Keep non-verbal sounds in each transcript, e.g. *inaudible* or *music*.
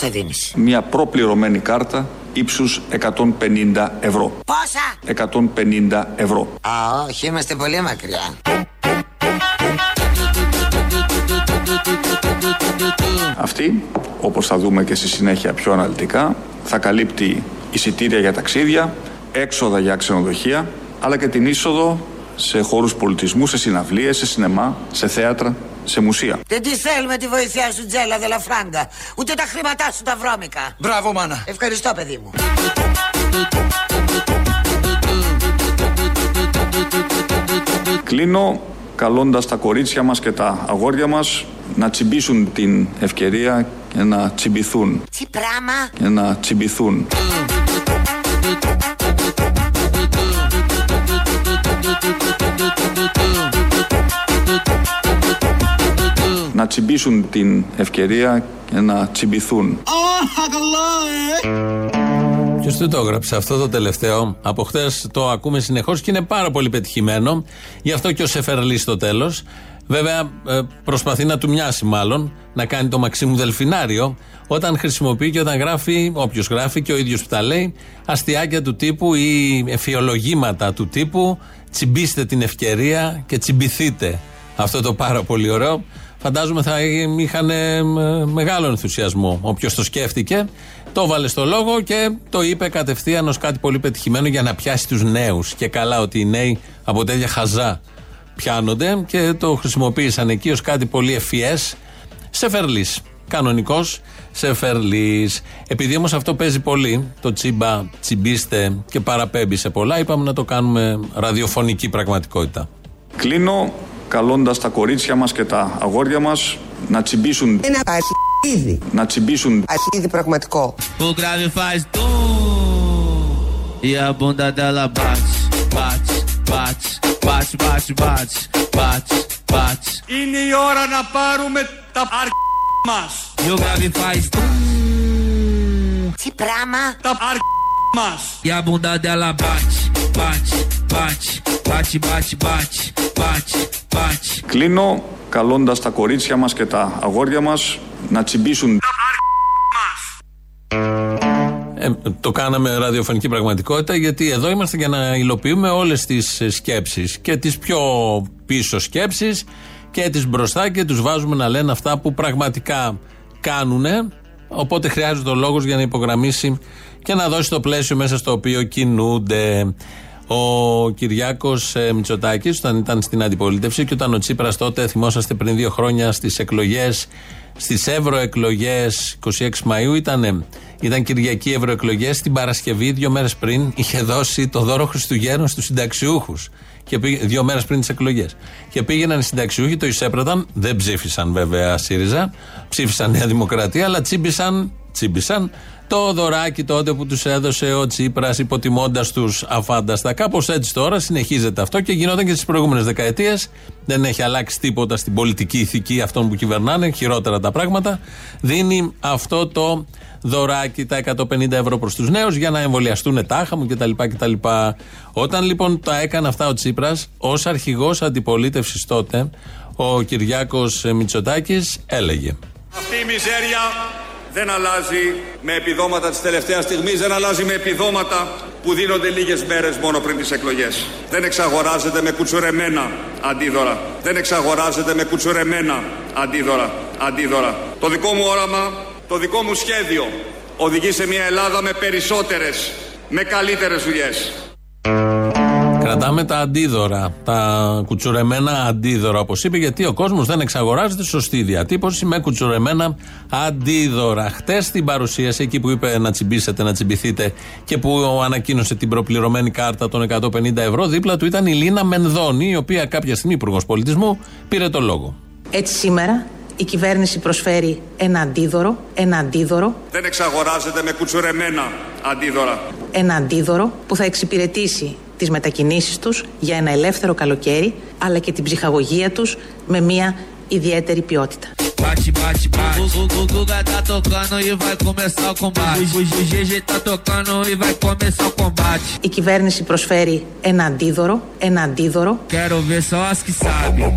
Πόσα δίνεις; Μια προπληρωμένη κάρτα ύψους 150 ευρώ. Πόσα; 150 ευρώ. Α, όχι, είμαστε πολύ μακριά. Αυτή, όπως θα δούμε και στη συνέχεια πιο αναλυτικά, θα καλύπτει εισιτήρια για ταξίδια, έξοδα για ξενοδοχεία, αλλά και την είσοδο σε χώρους πολιτισμού, σε συναυλίες, σε σινεμά, σε θέατρα, σε μουσεία. Δεν τη θέλουμε τη βοήθειά σου, Τζέλα Δελαφράγκα. Ούτε τα χρήματά σου τα βρώμικα. Μπράβο, μάνα. Ευχαριστώ, παιδί μου. Κλείνω καλώντας τα κορίτσια μας και τα αγόρια μας να τσιμπήσουν την ευκαιρία και να τσιμπηθούν. Τι πράγμα. Και να τσιμπηθούν. Να τσιμπήσουν την ευκαιρία και να τσιμπηθούν. Ποιος δεν το έγραψε αυτό το τελευταίο; Από χτε το ακούμε συνεχώς και είναι πάρα πολύ πετυχημένο. Γι' αυτό και ο Σεφερλή στο τέλος. Βέβαια, ε, προσπαθεί να του μοιάσει μάλλον να κάνει το Μαξίμου Δελφινάριο όταν χρησιμοποιεί και όταν γράφει, όποιος γράφει και ο ίδιος που τα λέει, αστιάκια του τύπου ή εφιολογήματα του τύπου. Τσιμπήστε την ευκαιρία και τσιμπηθείτε. Αυτό το πάρα πολύ ωραίο. Φαντάζομαι θα είχαν ε, μεγάλο ενθουσιασμό όποιος το σκέφτηκε. Το βάλε στο λόγο και το είπε κατευθείαν ως κάτι πολύ πετυχημένο για να πιάσει τους νέους. Και καλά ότι οι νέοι από τέτοια χαζά πιάνονται και το χρησιμοποίησαν εκεί ως κάτι πολύ ευφυές. Σεφερλή. Κανονικός Σεφερλή. Επειδή όμως αυτό παίζει πολύ, το τσίμπα, τσιμπήστε και παραπέμπει σε πολλά, είπαμε να το κάνουμε ραδιοφωνική πραγματικότητα. Κλείνω καλώντας τα κορίτσια μας και τα αγόρια μας να τσιμπήσουν Ένα αρχίδι. να τσιμπήσουν Αρχίδι πραγματικό. O grave faz tum e a bunda dela bate, bate, bate, bate, bate, bate, bate, bate. Είναι η ώρα να πάρουμε τα αρχ μας. E o grave faz tum Τι πράγμα. Τα αρχ μας. e a bunda dela bate, bate, bate, bate, bate, bate, bate, bate. Κλείνω καλώντας τα κορίτσια μας και τα αγόρια μας να τσιμπήσουν Ε, το κάναμε ραδιοφωνική πραγματικότητα γιατί εδώ είμαστε για να υλοποιούμε όλες τις ε, σκέψεις και τις πιο πίσω σκέψεις και τις μπροστά και τους βάζουμε να λένε αυτά που πραγματικά κάνουν οπότε χρειάζεται ο λόγος για να υπογραμμίσει και να δώσει το πλαίσιο μέσα στο οποίο κινούνται. Ο Κυριάκος ε, Μητσοτάκης, όταν ήταν στην αντιπολίτευση και όταν ο Τσίπρας τότε, θυμόσαστε πριν δύο χρόνια στις εκλογές, στις ευρωεκλογές 26 Μαου, ήταν, ήταν Κυριακή ευρωεκλογές. Την Παρασκευή, δύο μέρες πριν, είχε δώσει το δώρο Χριστουγέννων στους συνταξιούχους. Και πήγε, δύο μέρες πριν τις εκλογές. Και πήγαιναν οι συνταξιούχοι, το εισέπραταν, δεν ψήφισαν βέβαια ΣΥΡΙΖΑ, ψήφισαν Νέα Δημοκρατία, αλλά τσίμπησαν, τσίμπησαν το δωράκι τότε που τους έδωσε ο Τσίπρας, υποτιμώντας τους αφάνταστα. Κάπως έτσι τώρα συνεχίζεται αυτό και γινόταν και στις προηγούμενες δεκαετίες. Δεν έχει αλλάξει τίποτα στην πολιτική ηθική αυτών που κυβερνάνε, χειρότερα τα πράγματα. Δίνει αυτό το δωράκι, τα 150 ευρώ προς τους νέους για να εμβολιαστούν τάχα μου κτλ. κτλ. Όταν λοιπόν τα έκανε αυτά ο Τσίπρας, ως αρχηγός αντιπολίτευσης τότε, ο Κυριάκος Μητσοτάκης έλεγε. Αυτή η μιζέρια δεν αλλάζει με επιδόματα της τελευταίας στιγμής, δεν αλλάζει με επιδόματα που δίνονται λίγες μέρες μόνο πριν τις εκλογές. Δεν εξαγοράζεται με κουτσουρεμένα αντίδωρα. Δεν εξαγοράζεται με κουτσουρεμένα αντίδωρα. αντίδωρα. Το δικό μου όραμα, το δικό μου σχέδιο οδηγεί σε μια Ελλάδα με περισσότερες, με καλύτερες δουλειές. Κρατάμε τα αντίδωρα, τα κουτσουρεμένα αντίδωρα, όπως είπε, γιατί ο κόσμος δεν εξαγοράζεται σωστή διατύπωση με κουτσουρεμένα αντίδωρα. Χτες στην παρουσίαση, εκεί που είπε να τσιμπήσετε, να τσιμπηθείτε και που ανακοίνωσε την προπληρωμένη κάρτα των 150 ευρώ, δίπλα του ήταν η Λίνα Μενδώνη, η οποία κάποια στιγμή υπουργός πολιτισμού πήρε το λόγο. Έτσι σήμερα η κυβέρνηση προσφέρει ένα αντίδωρο, ένα αντίδωρο, Δεν εξαγοράζεται με κουτσουρεμένα αντίδωρα. ένα αντίδωρο που θα εξυπηρετήσει τις μετακινήσεις τους για ένα ελεύθερο καλοκαίρι, αλλά και την ψυχαγωγία τους με μια ιδιαίτερη ποιότητα. Bate, bate, bate. O, o, o Guga tá tocando e vai começar o combate. O, o GG tá tocando e vai começar o combate. Η κυβέρνηση προσφέρει ένα αντίδωρο, ένα αντίδωρο. Quero ver só as que sabem.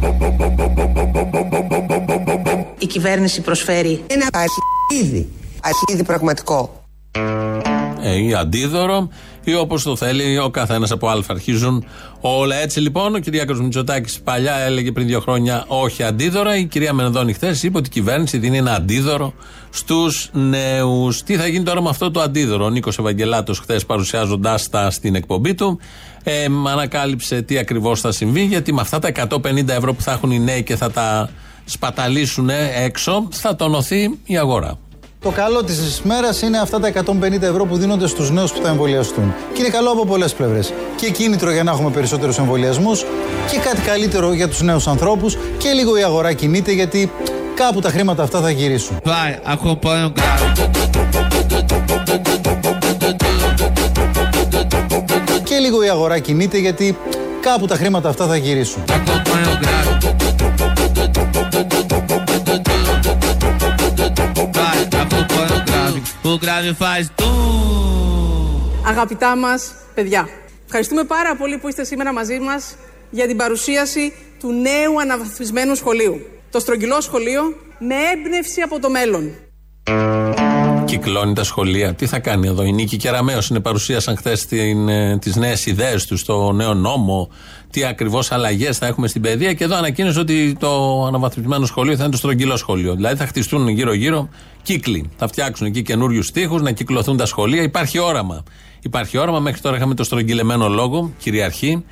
Η κυβέρνηση προσφέρει Ένα αρχίδι. Αρχίδι πραγματικό. Ε, ή αντίδωρο, ή όπως το θέλει ο καθένας από Α. Αρχίζουν όλα έτσι λοιπόν. Ο Κυριάκος Μητσοτάκης παλιά έλεγε πριν δύο χρόνια όχι αντίδωρα. Η κυρία Μενεδόνη χθες είπε ότι η κυβέρνηση δίνει ένα αντίδωρο στους νέους. Τι θα γίνει τώρα με αυτό το αντίδωρο; Ο Νίκος Ευαγγελάτος χθες παρουσιάζοντάς τα στην εκπομπή του ε, ανακάλυψε τι ακριβώς θα συμβεί. Γιατί με αυτά τα 150 ευρώ που θα έχουν οι νέοι και θα τα σπαταλήσουν έξω, θα τονωθεί η αγορά. Το καλό της μέρας είναι αυτά τα 150 ευρώ που δίνονται στους νέους που θα εμβολιαστούν. Και είναι καλό από πολλές πλευρές. Και κίνητρο για να έχουμε περισσότερους εμβολιασμούς και κάτι καλύτερο για τους νέους ανθρώπους και λίγο η αγορά κινείται γιατί κάπου τα χρήματα αυτά θα γυρίσουν. Και λίγο η αγορά κινείται γιατί κάπου τα χρήματα αυτά θα γυρίσουν. O grave faz Αγαπητά μας παιδιά, ευχαριστούμε πάρα πολύ που είστε σήμερα μαζί μας για την παρουσίαση του νέου αναβαθμισμένου σχολείου. Το στρογγυλό σχολείο με έμπνευση από το μέλλον. Κυκλώνει τα σχολεία. Τι θα κάνει εδώ; Η Νίκη Κεραμέως είναι παρουσίασαν χθες ε, τις νέες ιδέες του στο νέο νόμο. Τι ακριβώς αλλαγές θα έχουμε στην παιδεία. Και εδώ ανακοίνωσε ότι το αναβαθμισμένο σχολείο θα είναι το στρογγυλό σχολείο. Δηλαδή θα χτιστούν γύρω-γύρω κύκλοι. Θα φτιάξουν εκεί καινούριους τείχου, να κυκλοθούν τα σχολεία. Υπάρχει όραμα. Υπάρχει όραμα. Μέχρι τώρα είχαμε το στρογγυλεμένο λόγο, κυριαρχή.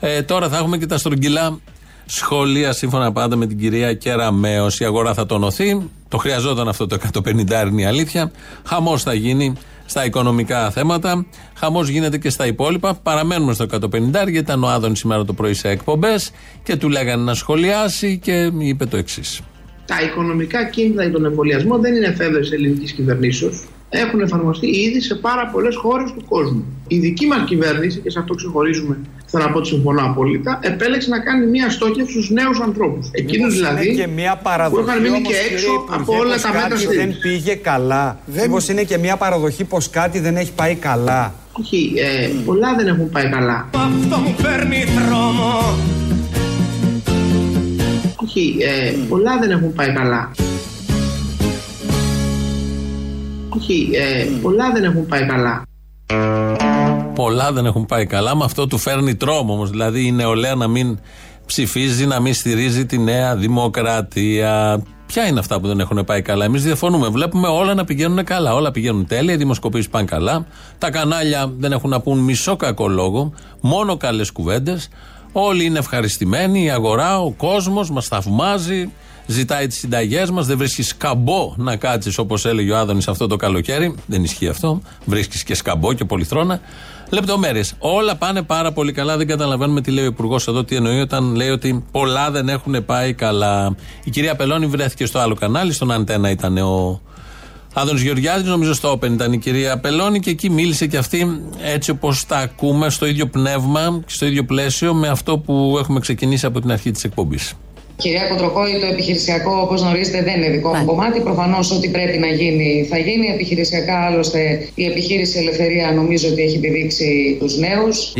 Ε, τώρα θα έχουμε και τα στρογγυλά σχολεία, σύμφωνα πάντα με την κυρία Κεραμέο. Η αγορά θα τονωθεί. Το χρειαζόταν αυτό το 150 είναι η αλήθεια. Χαμός θα γίνει στα οικονομικά θέματα. Χαμός γίνεται και στα υπόλοιπα. Παραμένουμε στο 150 γιατί ήταν ο Άδων σήμερα το πρωί σε εκπομπές και του λέγανε να σχολιάσει και είπε το εξής. Τα οικονομικά κίνητρα για τον εμβολιασμό δεν είναι εφεύρεση ελληνικής κυβερνήσεως έχουν εφαρμοστεί ήδη σε πάρα πολλές χώρες του κόσμου. Η δική μας κυβέρνηση, και σε αυτό ξεχωρίζουμε, θέλω να πω ότι συμφωνώ απόλυτα, επέλεξε να κάνει μια στόχευση στου νέους ανθρώπους. Εκείνους δηλαδή και μια παραδοχή, που είχαν μείνει και έξω από όλα τα μέτρα στήριξη. Δεν πήγε καλά. Δεν... Μήπως είναι και μια παραδοχή πως κάτι δεν έχει πάει καλά. Όχι, ε, πολλά δεν έχουν πάει καλά. Αυτό μου παίρνει δρόμο. Όχι, ε, πολλά δεν έχουν πάει καλά. Όχι, ε, πολλά δεν έχουν πάει καλά. Πολλά δεν έχουν πάει καλά. Με αυτό του φέρνει τρόμο όμως. Δηλαδή η νεολαία να μην ψηφίζει, να μην στηρίζει τη νέα δημοκρατία. Ποια είναι αυτά που δεν έχουν πάει καλά; Εμείς διαφωνούμε. Βλέπουμε όλα να πηγαίνουν καλά. Όλα πηγαίνουν τέλεια. Οι δημοσκοπήσεις πάνε καλά. Τα κανάλια δεν έχουν να πούν μισό κακό λόγο. Μόνο καλές κουβέντες. Όλοι είναι ευχαριστημένοι. Η αγορά, ο κόσμος μας θαυμάζει ζητάει τις συνταγές μας, δεν βρίσκεις σκαμπό να κάτσεις όπως έλεγε ο Άδωνης αυτό το καλοκαίρι. Δεν ισχύει αυτό. Βρίσκεις και σκαμπό και πολυθρόνα. Λεπτομέρειες. Όλα πάνε πάρα πολύ καλά. Δεν καταλαβαίνουμε τι λέει ο Υπουργός εδώ, τι εννοεί όταν λέει ότι πολλά δεν έχουν πάει καλά. Η κυρία Πελώνη βρέθηκε στο άλλο κανάλι, στον Αντένα ήταν ο Άδωνης Γεωργιάδης, νομίζω στο Open ήταν η κυρία Πελώνη και εκεί μίλησε και αυτή έτσι όπως τα ακούμε, στο ίδιο πνεύμα και στο ίδιο πλαίσιο με αυτό που έχουμε ξεκινήσει από την αρχή της εκπομπής. Κυρία Κοντροκόη, το επιχειρησιακό, όπως γνωρίζετε, δεν είναι δικό μου κομμάτι. Προφανώς ό,τι πρέπει να γίνει θα γίνει. Επιχειρησιακά, άλλωστε, η επιχείρηση Ελευθερία νομίζω ότι έχει επιδείξει τους νέους.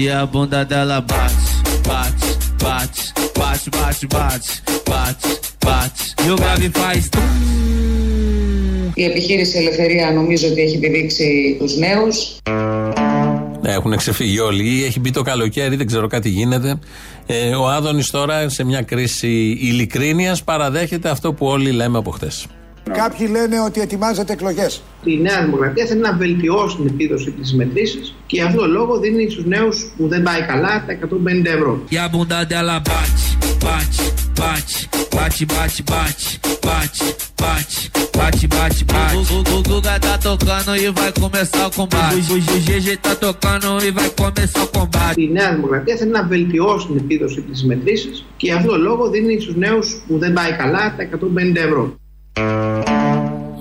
Η επιχείρηση Ελευθερία νομίζω ότι έχει επιδείξει τους νέους. Ναι, έχουν ξεφύγει όλοι. Έχει μπει το καλοκαίρι, δεν ξέρω κάτι γίνεται. Ε, ο Άδωνης τώρα σε μια κρίση ειλικρίνειας παραδέχεται αυτό που όλοι λέμε από χτες. Κάποιοι λένε ότι ετοιμάζεται εκλογές. Η Νέα Δημοκρατία θέλει να βελτιώσει την επίδοση της μετρήσει και γι' αυτό λόγο δίνει στους νέους που δεν πάει καλά τα 150 ευρώ. Bate, bate, bate, bate, bate, bate, bate, bate, bate. O, Guga tá tocando e vai começar o combate. O, GG tá tocando e vai começar o combate. Η Νέα Δημοκρατία θέλει να βελτιώσει την επίδοση τη μετρήσει και γι' αυτό λόγο δίνει στου νέου που δεν πάει καλά τα 150 ευρώ.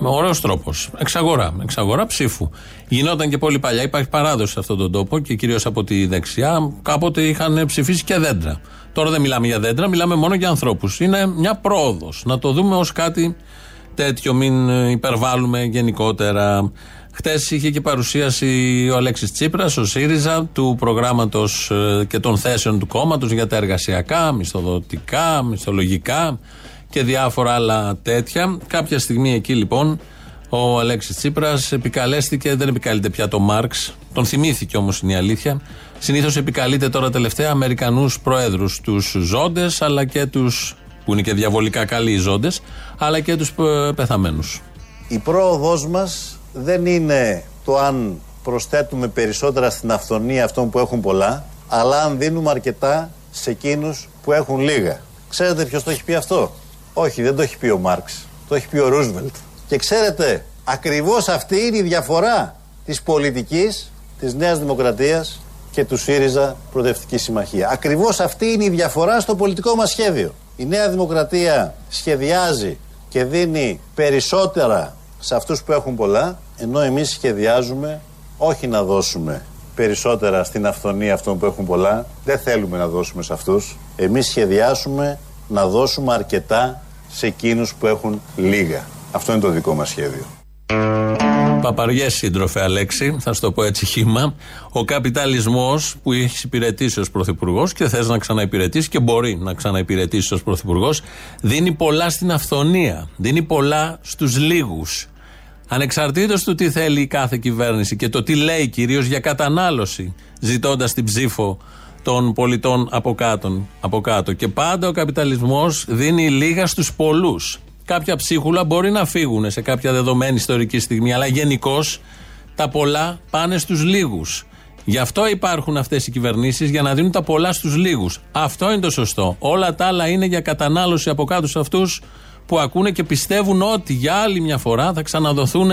Με ωραίος τρόπος. Εξαγορά. Εξαγορά ψήφου. Γινόταν και πολύ παλιά. Υπάρχει παράδοση σε αυτόν τον τόπο και κυρίως από τη δεξιά. Κάποτε είχαν ψηφίσει και δέντρα. Τώρα δεν μιλάμε για δέντρα, μιλάμε μόνο για ανθρώπους. Είναι μια πρόοδος. Να το δούμε ως κάτι τέτοιο, μην υπερβάλλουμε γενικότερα. Χτες είχε και παρουσίαση ο Αλέξης Τσίπρας, ο ΣΥΡΙΖΑ, του προγράμματος ε, και των θέσεων του κόμματος για τα εργασιακά, μισθοδοτικά, μισθολογικά και διάφορα άλλα τέτοια. Κάποια στιγμή εκεί λοιπόν Ο Αλέξης Τσίπρας επικαλέστηκε, δεν επικαλείται πια το Μάρξ, τον θυμήθηκε όμως είναι η αλήθεια. Συνήθως επικαλείται τώρα τελευταία Αμερικανούς προέδρους, τους ζώντες, αλλά και τους. που είναι και διαβολικά καλοί οι ζώντες, αλλά και τους πεθαμένους. Η πρόοδός μας δεν είναι το αν προσθέτουμε περισσότερα στην αυθονία αυτών που έχουν πολλά, αλλά αν δίνουμε αρκετά σε εκείνους που έχουν λίγα. Ξέρετε ποιος το έχει πει αυτό; Όχι, δεν το έχει πει ο Μάρξ. Το έχει πει ο Ρούσβελτ. Και ξέρετε, ακριβώς αυτή είναι η διαφορά της πολιτικής της Νέας Δημοκρατίας και του ΣΥΡΙΖΑ Προοδευτική Συμμαχία. Ακριβώς αυτή είναι η διαφορά στο πολιτικό μας σχέδιο. Η Νέα Δημοκρατία σχεδιάζει και δίνει περισσότερα σε αυτούς που έχουν πολλά, ενώ εμείς σχεδιάζουμε όχι να δώσουμε περισσότερα στην αυθονία αυτών που έχουν πολλά. Δεν θέλουμε να δώσουμε σε αυτούς. Εμείς σχεδιάσουμε να δώσουμε αρκετά σε εκείνους που έχουν λίγα. Αυτό είναι το δικό μας σχέδιο. Παπαριές σύντροφε Αλέξη, θα σου το πω έτσι χήμα. Ο καπιταλισμός που έχεις υπηρετήσει ως πρωθυπουργός και θες να ξαναυπηρετήσει και μπορεί να ξαναυπηρετήσεις ως πρωθυπουργός, δίνει πολλά στην αυθονία. Δίνει πολλά στους λίγους. Ανεξαρτήτως του τι θέλει η κάθε κυβέρνηση και το τι λέει κυρίως για κατανάλωση, ζητώντας την ψήφο των πολιτών από κάτω, από κάτω. Και πάντα ο καπιταλισμός δίνει λίγα στους πολλούς. Κάποια ψίχουλα μπορεί να φύγουν σε κάποια δεδομένη ιστορική στιγμή, αλλά γενικώς τα πολλά πάνε στους λίγους. Γι' αυτό υπάρχουν αυτές οι κυβερνήσεις, για να δίνουν τα πολλά στους λίγους. Αυτό είναι το σωστό. Όλα τα άλλα είναι για κατανάλωση από κάτω σε αυτούς που ακούνε και πιστεύουν ότι για άλλη μια φορά θα ξαναδοθούν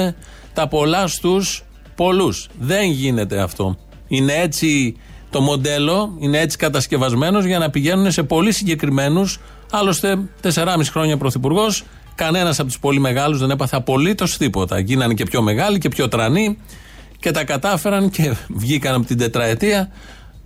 τα πολλά στους πολλούς. Δεν γίνεται αυτό. Είναι έτσι το μοντέλο, είναι έτσι κατασκευασμένος για να πηγαίνουν σε πολύ συγκεκριμένους. Άλλωστε, 4,5 χρόνια πρωθυπουργός, κανένας από τους πολύ μεγάλους δεν έπαθε απολύτως τίποτα. Γίνανε και πιο μεγάλοι και πιο τρανοί και τα κατάφεραν και βγήκαν από την τετραετία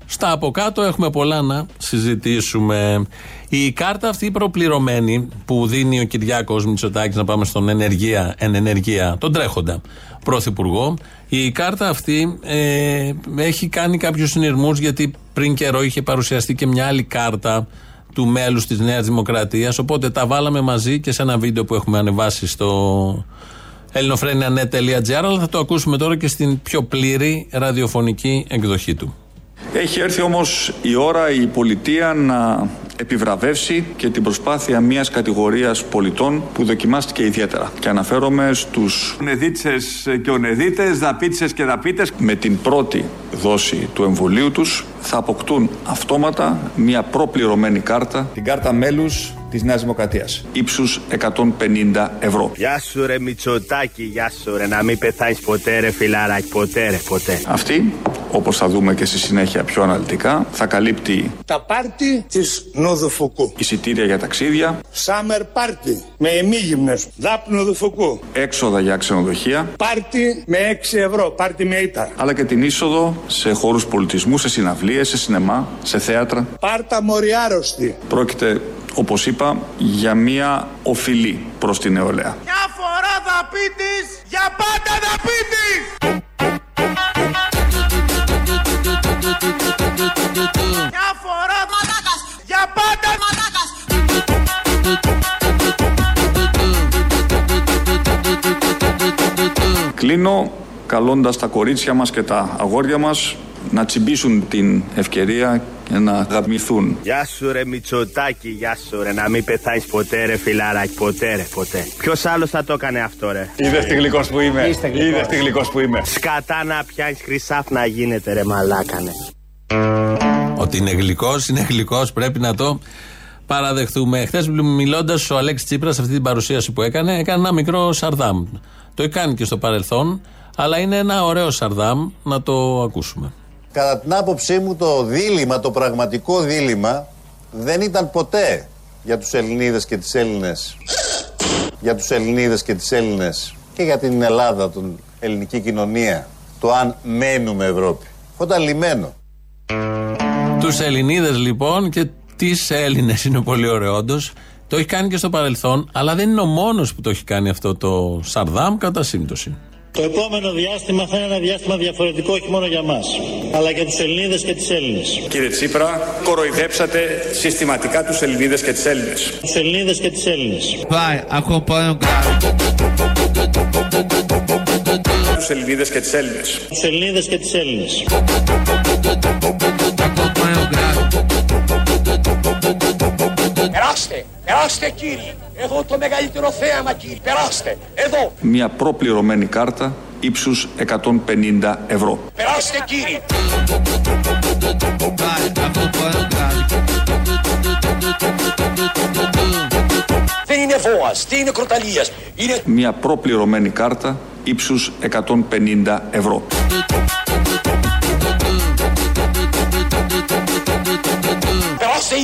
στα από κάτω έχουμε πολλά να συζητήσουμε. Η κάρτα αυτή η προπληρωμένη που δίνει ο Κυριάκος Μητσοτάκης να πάμε στον ενεργεία, εν ενεργεία, τον τρέχοντα πρωθυπουργό, η κάρτα αυτή ε, έχει κάνει κάποιους συνειρμούς γιατί πριν καιρό είχε παρουσιαστεί και μια άλλη κάρτα του μέλους της Νέας Δημοκρατίας. Οπότε τα βάλαμε μαζί και σε ένα βίντεο που έχουμε ανεβάσει στο ελληνοφρένια.net.gr αλλά θα το ακούσουμε τώρα και στην πιο πλήρη ραδιοφωνική εκδοχή του. Έχει έρθει όμως η ώρα η πολιτεία να επιβραβεύσει και την προσπάθεια μιας κατηγορίας πολιτών που δοκιμάστηκε ιδιαίτερα. Και αναφέρομαι στους Νεδίτσες και ονεδίτες, δαπίτσες και δαπίτες. Με την πρώτη δόση του εμβολίου τους θα αποκτούν αυτόματα μια προπληρωμένη κάρτα, την κάρτα μέλους της Νέας Δημοκρατίας. Ήψου 150 ευρώ. Γεια σου ρε Μητσοτάκη, γεια σου ρε. Να μην πεθάνεις ποτέ ρε φιλαράκι, ποτέ ρε, ποτέ. Αυτή, όπως θα δούμε και στη συνέχεια πιο αναλυτικά, θα καλύπτει τα πάρτι της Νοδοφουκού. Εισιτήρια για ταξίδια. Summer πάρτι με εμίγυμνες. Δάπνο Νοδοφουκού. Έξοδα για ξενοδοχεία. Πάρτι με 6 ευρώ. Πάρτι με ήττα. Αλλά και την είσοδο σε χώρους πολιτισμού, σε συναυλίες, σε σινεμά, σε θέατρα. Πάρτα μοριάρωστη. Πρόκειται όπως είπα, για μία οφειλή προς την νεολαία. Μια φορά δαπίτης, για πάντα δαπίτης! Μια Κλείνω καλώντας τα κορίτσια μας και τα αγόρια μας να τσιμπήσουν την ευκαιρία και να γαμηθούν. Γεια σου ρε Μητσοτάκη, γεια σου ρε, να μην πεθάνεις ποτέ ρε φιλαράκι, ποτέ ρε, ποτέ. Ποιος άλλος θα το έκανε αυτό ρε; Είδες τι γλυκός που είμαι, είδες τι γλυκός που είμαι. Σκατά να πιάνεις χρυσάφ να γίνεται ρε μαλάκανε. Ότι είναι γλυκός, είναι γλυκός, πρέπει να το παραδεχτούμε. Χθες μιλώντας ο Αλέξης Τσίπρας σε αυτή την παρουσίαση που έκανε, έκανε ένα μικρό σαρδάμ. Το έκανε και στο παρελθόν, αλλά είναι ένα ωραίο σαρδάμ να το ακούσουμε. Κατά την άποψή μου το δίλημα, το πραγματικό δίλημα δεν ήταν ποτέ για τους Ελληνίδες και τις Έλληνες για τους Ελληνίδες και τις Έλληνες και για την Ελλάδα, την ελληνική κοινωνία το αν μένουμε Ευρώπη. Αυτό ήταν λιμένο. Τους Ελληνίδες λοιπόν και τις Έλληνες είναι πολύ ωραίο όντως. Το έχει κάνει και στο παρελθόν, αλλά δεν είναι ο μόνος που το έχει κάνει αυτό το Σαρδάμ κατά σύμπτωση. Το επόμενο διάστημα θα είναι ένα διάστημα διαφορετικό όχι μόνο για μας, αλλά και τους Ελληνίδες και τις Έλληνες. Κύριε Τσίπρα, κοροϊδέψατε συστηματικά τους Ελληνίδες και τις Έλληνες. Τους Ελληνίδες και τις Έλληνες. Vai, acompanha o Τους Ελληνίδες και τις Έλληνες. Τους Ελληνίδες και τις Έλληνες. Περάστε, περάστε κύριοι. Εδώ το μεγαλύτερο θέαμα κύριοι. Περάστε, εδώ. Μια προπληρωμένη κάρτα ύψους 150 ευρώ. Περάστε κύριοι. Δεν είναι βόας, δεν είναι κροταλίας. Είναι... Μια προπληρωμένη κάρτα ύψους 150 ευρώ.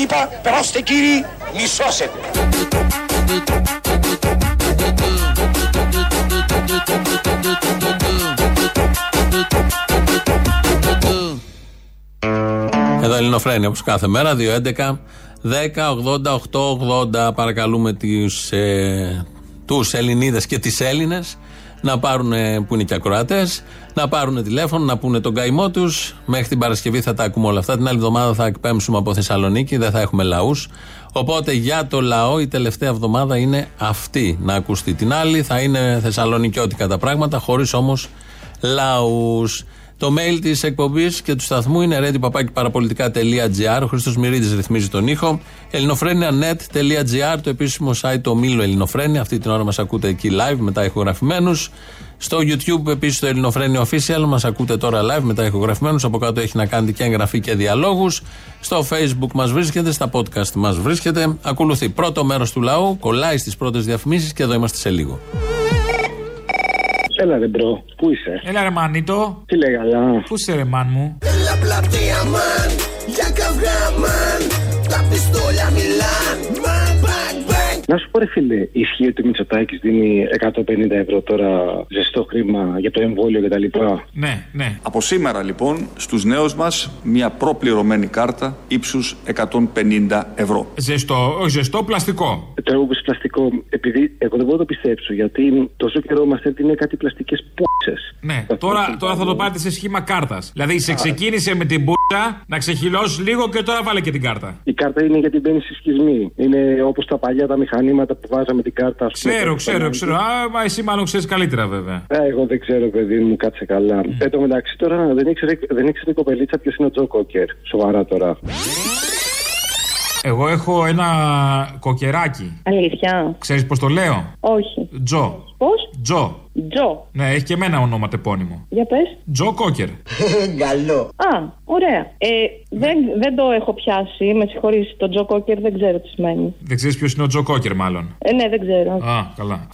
Είπα, περάστε κύριοι, μη σώσετε. Εδώ Ελληνοφρένια όπως κάθε μέρα, 2.11, 10, 80, 8, 80. Παρακαλούμε τους, ε, τους Ελληνίδες και τις Έλληνες να πάρουν, που είναι και ακροατές, να πάρουν τηλέφωνο, να πούνε τον καημό τους. Μέχρι την Παρασκευή θα τα ακούμε όλα αυτά. Την άλλη εβδομάδα θα εκπέμψουμε από Θεσσαλονίκη, δεν θα έχουμε λαούς. Οπότε για το λαό η τελευταία εβδομάδα είναι αυτή να ακουστεί. Την άλλη θα είναι θεσσαλονικιώτικα τα πράγματα, χωρίς όμως λαούς. Το mail της εκπομπής και του σταθμού είναι readypapakiparapolitica.gr. Ο Χρήστος Μυρίδης ρυθμίζει τον ήχο. ελληνοφρένια.net.gr, το επίσημο site το Μήλο Ελληνοφρένια. Αυτή την ώρα μας ακούτε εκεί live, μετά ηχογραφημένους. Στο YouTube επίσης το Ελληνοφρένιο Official μας ακούτε τώρα live, μετά ηχογραφημένους. Από κάτω έχει να κάνετε και εγγραφή και διαλόγους. Στο Facebook μας βρίσκετε, στα podcast μας βρίσκετε. Ακολουθεί πρώτο μέρος του λαού, κολλάει στις πρώτες διαφημίσεις και εδώ είμαστε σε λίγο. Έλα ρε bro, πού είσαι; Έλα ρε μανίτο. Τι λέει καλά. Πού είσαι ρε man μου; Έλα πλατεία man, για καυγά man, τα πιστόλια μιλάν, man, bang, bang. Να σου πω ρε φίλε, ισχύει ότι ο Μητσοτάκης δίνει 150 ευρώ τώρα ζεστό χρήμα για το εμβόλιο κτλ. Ναι, ναι. Από σήμερα λοιπόν στους νέους μας μια προπληρωμένη κάρτα ύψους 150 ευρώ. Ζεστό, όχι ζεστό, πλαστικό. Το έχω πει πλαστικό, επειδή εγώ δεν μπορώ να το πιστέψω, γιατί τόσο καιρό μας είναι κάτι πλαστικές πούτσες. Ναι, τώρα, τώρα θα το πάρετε σε σχήμα κάρτας. Δηλαδή σε ξεκίνησε με την πούτσα να ξεχυλώσεις λίγο και τώρα βάλε και την κάρτα. Η κάρτα είναι γιατί μπαίνει στη σκισμή. Είναι όπως τα παλιά τα μηχανήματα που βάζαμε την κάρτα. ας πούμε, Ξέρω, το ξέρω, πανάκι. ξέρω. Α, μα εσύ μάλλον ξέρεις καλύτερα βέβαια. Ε, εγώ δεν ξέρω, παιδί μου, κάτσε καλά. Εν τω μεταξύ τώρα δεν ήξερε, δεν ήξερε η κοπελίτσα ποιος είναι ο Τζο Κόκερ. Σοβαρά τώρα. Εγώ έχω ένα κοκεράκι. Αλήθεια. Ξέρεις πώς το λέω; Όχι. Τζο. Πώς; Τζο. Τζο. Ναι, έχει και εμένα ονόμα τεπώνυμο. Για πες. Τζο Κόκερ. *laughs* Καλό. Α, ωραία. Ε, δεν, δεν το έχω πιάσει. Με συγχωρείς, το Τζο Κόκερ δεν ξέρω τι σημαίνει. Δεν ξέρεις ποιος είναι ο Τζο Κόκερ, μάλλον. Ε, ναι, δεν ξέρω. Α, καλά.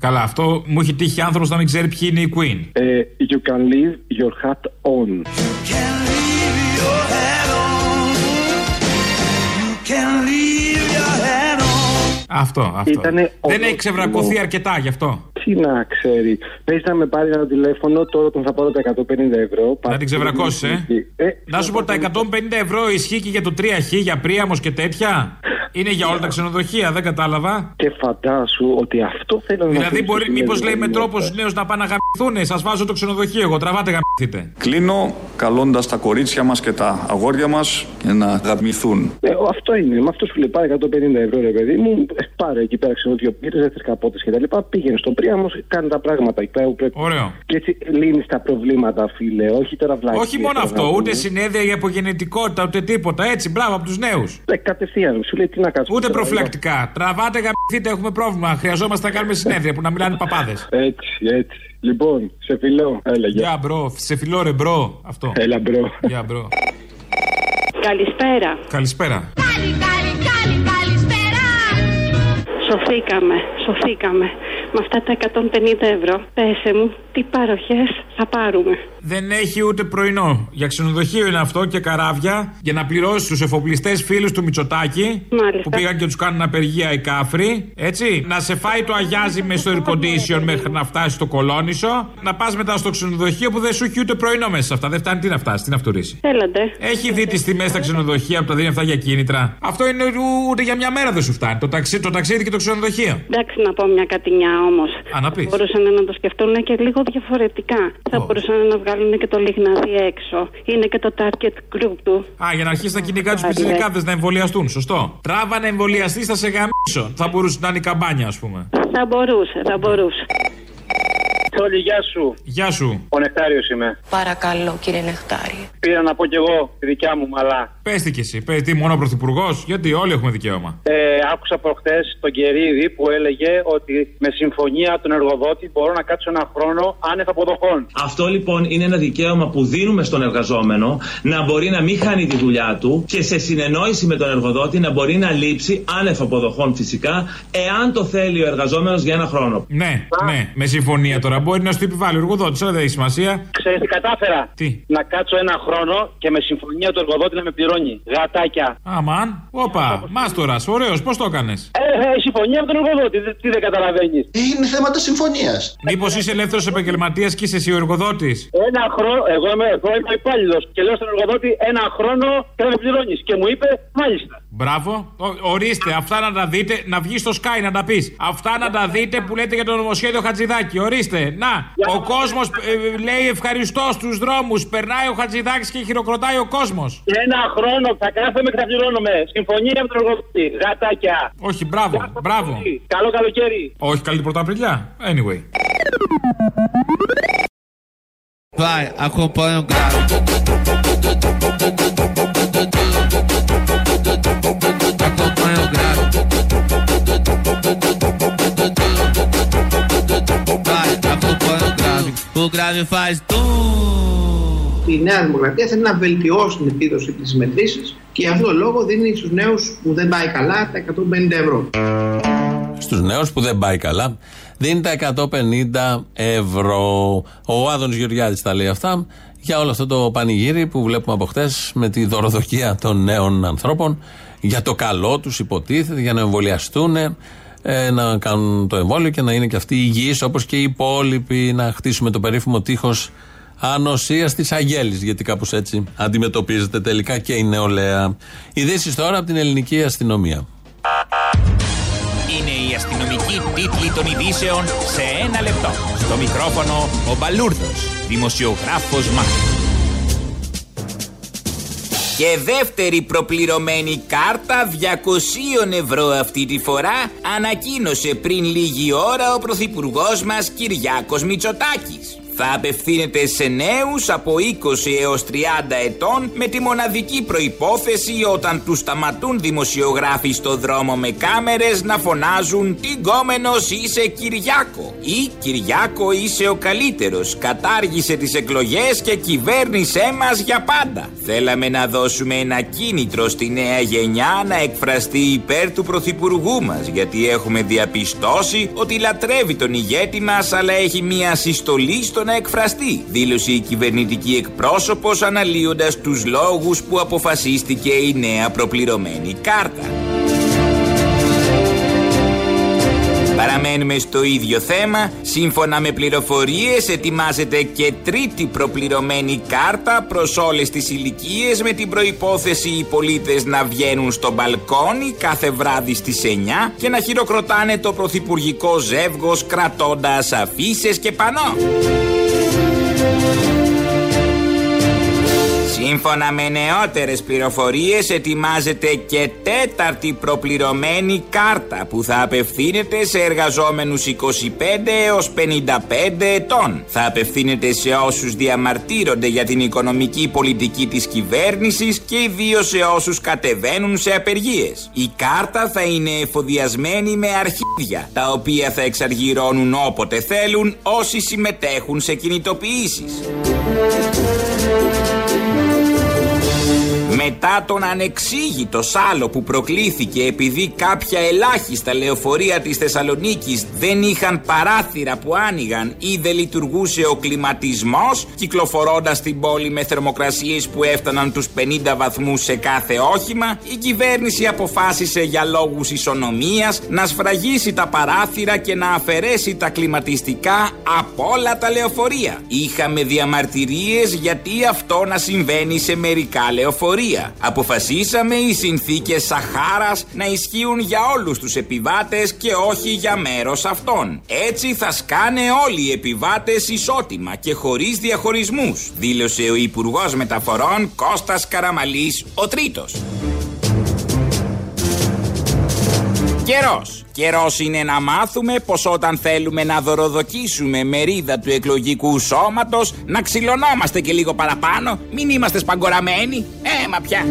Καλά, αυτό μου έχει τύχει άνθρωπος να μην ξέρει ποιοι είναι οι Queen. Ε, you can leave your hat on. Αυτό, αυτό. Ήτανε Δεν ολόκληρο. έχει ξεβρακωθεί αρκετά γι' αυτό. Τι να ξέρει. Πες να με πάρει ένα τηλέφωνο, τώρα τον θα πάρω τα 150 ευρώ. Να την ξεβρακώσεις, ε. Να σου πω, τα 150 ευρώ ισχύει και για το 3χ, για πρίαμος και τέτοια. Είναι για όλα τα ξενοδοχεία, δεν κατάλαβα. Και φαντάσου ότι αυτό θέλω να Δηλαδή, αφήσω μπορεί, στην μήπως λέει με Ελληνίδα. τρόπο στου νέους να πάνε να γαμηθούνε. Σας βάζω το ξενοδοχείο, εγώ τραβάτε γαμηθείτε. Κλείνω καλώντας τα κορίτσια μας και τα αγόρια μας για να γαμηθούν. Ε, ο- αυτό είναι. Με αυτό σου λέει πάρε 150 ευρώ, ρε παιδί μου. Ε, πάρε εκεί πέρα ξενοδοχείο πήρε, δεν θες καπότες κτλ. Πήγαινε στον Πρίαμο, κάνει τα πράγματα εκεί πέρα που πρέπει. Ωραίο. Και έτσι λύνει τα προβλήματα, φίλε. Όχι τώρα βλάκια. Όχι μόνο αυτό, ούτε συνέδεια για υπογεννητικότητα, ούτε τίποτα. Έτσι, μπράβο από τους νέους. Ε, κατευθείαν, σου λέει τι να κάνω. Ούτε προφυλακτικά. Τραβάτε γαμηθείτε, έχουμε πρόβλημα. Χρειαζόμαστε να κάνουμε συνέδρια που να μιλάνε παπάδες. Έτσι, έτσι. Λοιπόν, σε φιλώ. Έλα, γεια. Γεια, bro. Σε φιλώ, ρε, bro. Αυτό. Έλα, bro. Γεια, bro. Καλησπέρα. Καλησπέρα. Σωθήκαμε, σωθήκαμε. Με αυτά τα 150 ευρώ, πες μου, τι παροχές θα πάρουμε. Δεν έχει ούτε πρωινό. Για ξενοδοχείο είναι αυτό και καράβια για να πληρώσεις τους εφοπλιστές φίλους του Μητσοτάκη Μάλιστα. που πήγαν και τους κάνουν απεργία οι κάφροι. Έτσι. Να σε φάει το αγιάζι μες στο air condition μέχρι να φτάσει στο κολόνισο. Να πας μετά στο ξενοδοχείο που δεν σου έχει ούτε πρωινό μέσα σε αυτά. Δεν φτάνει τι να φτάσεις, τι να φτουρήσει. Έλατε. Έχει δει τις τιμές στα ξενοδοχεία που τα δίνει αυτά για κίνητρα. Αυτό είναι ου- ούτε για μια μέρα δεν σου φτάνει. Το, ταξί, το ταξίδι και το ξενοδοχείο. Εντάξει να πω μια κατηνιά όμως. Α, να πεις. Μπορούσαν να το σκεφτούν και λίγο διαφορετικά. θα μπορούσαν να βγάλουν και το Λιγνάδι έξω. Είναι και το target group του. Α, για να αρχίσει να κυνηγά τους πιτσιρικάδε να εμβολιαστούν. Σωστό. Τράβα να εμβολιαστεί, θα σε γαμίσω. Θα μπορούσε να είναι η καμπάνια, ας πούμε. Θα μπορούσε, θα μπορούσε. Τσόλι, γεια σου. Γεια σου. Ο Νεκτάριος είμαι. Παρακαλώ, κύριε Νεκτάρη. Πήρα να πω κι εγώ τη δικιά μου μαλά. Πες τι κι εσύ. Πες τι, μόνο ο πρωθυπουργός. Γιατί όλοι έχουμε δικαίωμα. Ε, άκουσα προχτέ τον Κερίδη που έλεγε ότι με συμφωνία των εργοδότη μπορώ να κάτσω ένα χρόνο άνευ αποδοχών. Αυτό λοιπόν είναι ένα δικαίωμα που δίνουμε στον εργαζόμενο να μπορεί να μην χάνει τη δουλειά του και σε συνεννόηση με τον εργοδότη να μπορεί να λείψει άνευ αποδοχών φυσικά, εάν το θέλει ο εργαζόμενος για ένα χρόνο. Ναι, ναι, με συμφωνία τώρα. Μπορεί να σου το επιβάλλει ο εργοδότης, αλλά δεν έχει σημασία. Ξέρεις τι κατάφερα; Τι; Να κάτσω ένα χρόνο και με συμφωνία του εργοδότη να με πληρώνει. Γατάκια. Αμάν. Όπα, μάστορας, ωραίος, πώς το έκανες; Ε, ε, συμφωνία με τον εργοδότη. δε- Τι δεν καταλαβαίνεις. Είναι θέματα συμφωνίας. Μήπως είσαι ελεύθερος επαγγελματίας και είσαι εσύ ο εργοδότης; Ένα χρόνο, εγώ είμαι, εγώ είμαι υπάλληλος και λέω στον εργοδότη ένα χρόνο και να με πληρώνεις. Και μου είπε, μάλιστα. Μπράβο. Ο- ορίστε, αυτά να τα δείτε, να βγεις στο Sky να τα πεις. Αυτά να τα δείτε που λέτε για το νομοσχέδιο Χατζηδάκη. Ορίστε, να. Ο κόσμος λέει ευχαριστώ στους δρόμους. Περνάει ο Χατζηδάκης και χειροκροτάει ο κόσμος. Και ένα χρόνο θα κάθομαι και θα πληρώνομαι. Συμφωνία με τον εργοδότη. Γατάκια. Όχι, μπράβο, μπράβο. Καλό καλοκαίρι. Όχι, καλή πρωταπριλιά. Anyway. Vai, acompanha o grave. O grave. O grave faz tum. Η Νέα Δημοκρατία θέλει να βελτιώσει την επίδοση της μετρήσει και γι' αυτό το λόγο δίνει στους νέους που δεν πάει καλά τα 150 ευρώ. Στους νέους που δεν πάει καλά, δίνει τα 150 ευρώ. Ο Άδωνης Γεωργιάδης τα λέει αυτά για όλο αυτό το πανηγύρι που βλέπουμε από χτες με τη δωροδοκία των νέων ανθρώπων για το καλό τους, υποτίθεται, για να εμβολιαστούν, ε, να κάνουν το εμβόλιο και να είναι και αυτοί υγιείς όπως και οι υπόλοιποι, να χτίσουμε το περίφημο τείχος ανοσίας της Αγέλη. Γιατί κάπως έτσι αντιμετωπίζεται τελικά και η νεολαία. Ειδήσεις τώρα από την ελληνική αστυνομία. Είναι η αστυνομική τίτλη των ειδήσεων σε ένα λεπτό. Στο μικρόφωνο ο Μπαλούρδος, δημοσιογράφος Μάρκος. Και δεύτερη προπληρωμένη κάρτα 200 ευρώ αυτή τη φορά ανακοίνωσε πριν λίγη ώρα ο Πρωθυπουργός μας Κυριάκος Μητσοτάκης. Θα απευθύνεται σε νέους από 20 έως 30 ετών με τη μοναδική προϋπόθεση όταν τους σταματούν δημοσιογράφοι στο δρόμο με κάμερες να φωνάζουν «Τι γκόμενος είσαι Κυριάκο» ή «Κυριάκο είσαι ο καλύτερος, κατάργησε τις εκλογές και κυβέρνησέ μας για πάντα». Θέλαμε να δώσουμε ένα κίνητρο στη νέα γενιά να εκφραστεί υπέρ του Πρωθυπουργού μας γιατί έχουμε διαπιστώσει ότι λατρεύει τον ηγέτη μας αλλά έχει μια συστολή στο να εκφραστεί, δήλωσε η κυβερνητική εκπρόσωπος αναλύοντας τους λόγους που αποφασίστηκε η νέα προπληρωμένη κάρτα. Παραμένουμε στο ίδιο θέμα. Σύμφωνα με πληροφορίες ετοιμάζεται και τρίτη προπληρωμένη κάρτα προς όλες τις ηλικίες με την προϋπόθεση οι πολίτες να βγαίνουν στο μπαλκόνι κάθε βράδυ στις 9 και να χειροκροτάνε το πρωθυπουργικό ζεύγος κρατώντας αφίσες και πανό. Σύμφωνα με νεότερες πληροφορίες ετοιμάζεται και τέταρτη προπληρωμένη κάρτα που θα απευθύνεται σε εργαζόμενους 25 έως 55 ετών. Θα απευθύνεται σε όσους διαμαρτύρονται για την οικονομική πολιτική της κυβέρνησης και ιδίως σε όσους κατεβαίνουν σε απεργίες. Η κάρτα θα είναι εφοδιασμένη με αρχίδια, τα οποία θα εξαργυρώνουν όποτε θέλουν όσοι συμμετέχουν σε κινητοποιήσεις. Μετά τον ανεξήγητο σάλο που προκλήθηκε επειδή κάποια ελάχιστα λεωφορεία της Θεσσαλονίκης δεν είχαν παράθυρα που άνοιγαν ή δεν λειτουργούσε ο κλιματισμός κυκλοφορώντας την πόλη με θερμοκρασίες που έφταναν τους 50 βαθμούς σε κάθε όχημα η κυβέρνηση αποφάσισε για λόγους ισονομίας να σφραγίσει τα παράθυρα και να αφαιρέσει τα κλιματιστικά από όλα τα λεωφορεία. Είχαμε διαμαρτυρίες γιατί αυτό να συμβαίνει σε μερικά λεωφορεία. Ιταλία. Αποφασίσαμε οι συνθήκες Σαχάρας να ισχύουν για όλους τους επιβάτες και όχι για μέρος αυτών. Έτσι θα σκάνε όλοι οι επιβάτες ισότιμα και χωρίς διαχωρισμούς, δήλωσε ο Υπουργός Μεταφορών Κώστας Καραμαλής, ο τρίτος. Καιρός. Καιρός είναι να μάθουμε πως όταν θέλουμε να δωροδοκίσουμε μερίδα του εκλογικού σώματος να ξυλωνόμαστε και λίγο παραπάνω, μην είμαστε σπαγκοραμένοι. Ε, μα πια.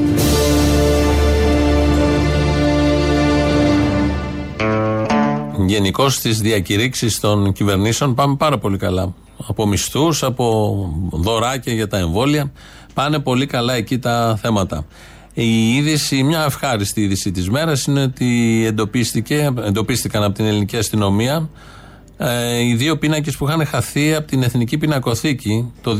Γενικώς στι διακηρύξεις των κυβερνήσεων πάμε πάρα πολύ καλά. Από μισθούς, από δωράκια για τα εμβόλια. Πάνε πολύ καλά εκεί τα θέματα. Η είδηση, μια ευχάριστη είδηση της μέρας είναι ότι εντοπίστηκε, εντοπίστηκαν από την ελληνική αστυνομία ε, οι δύο πίνακες που είχαν χαθεί από την Εθνική Πινακοθήκη το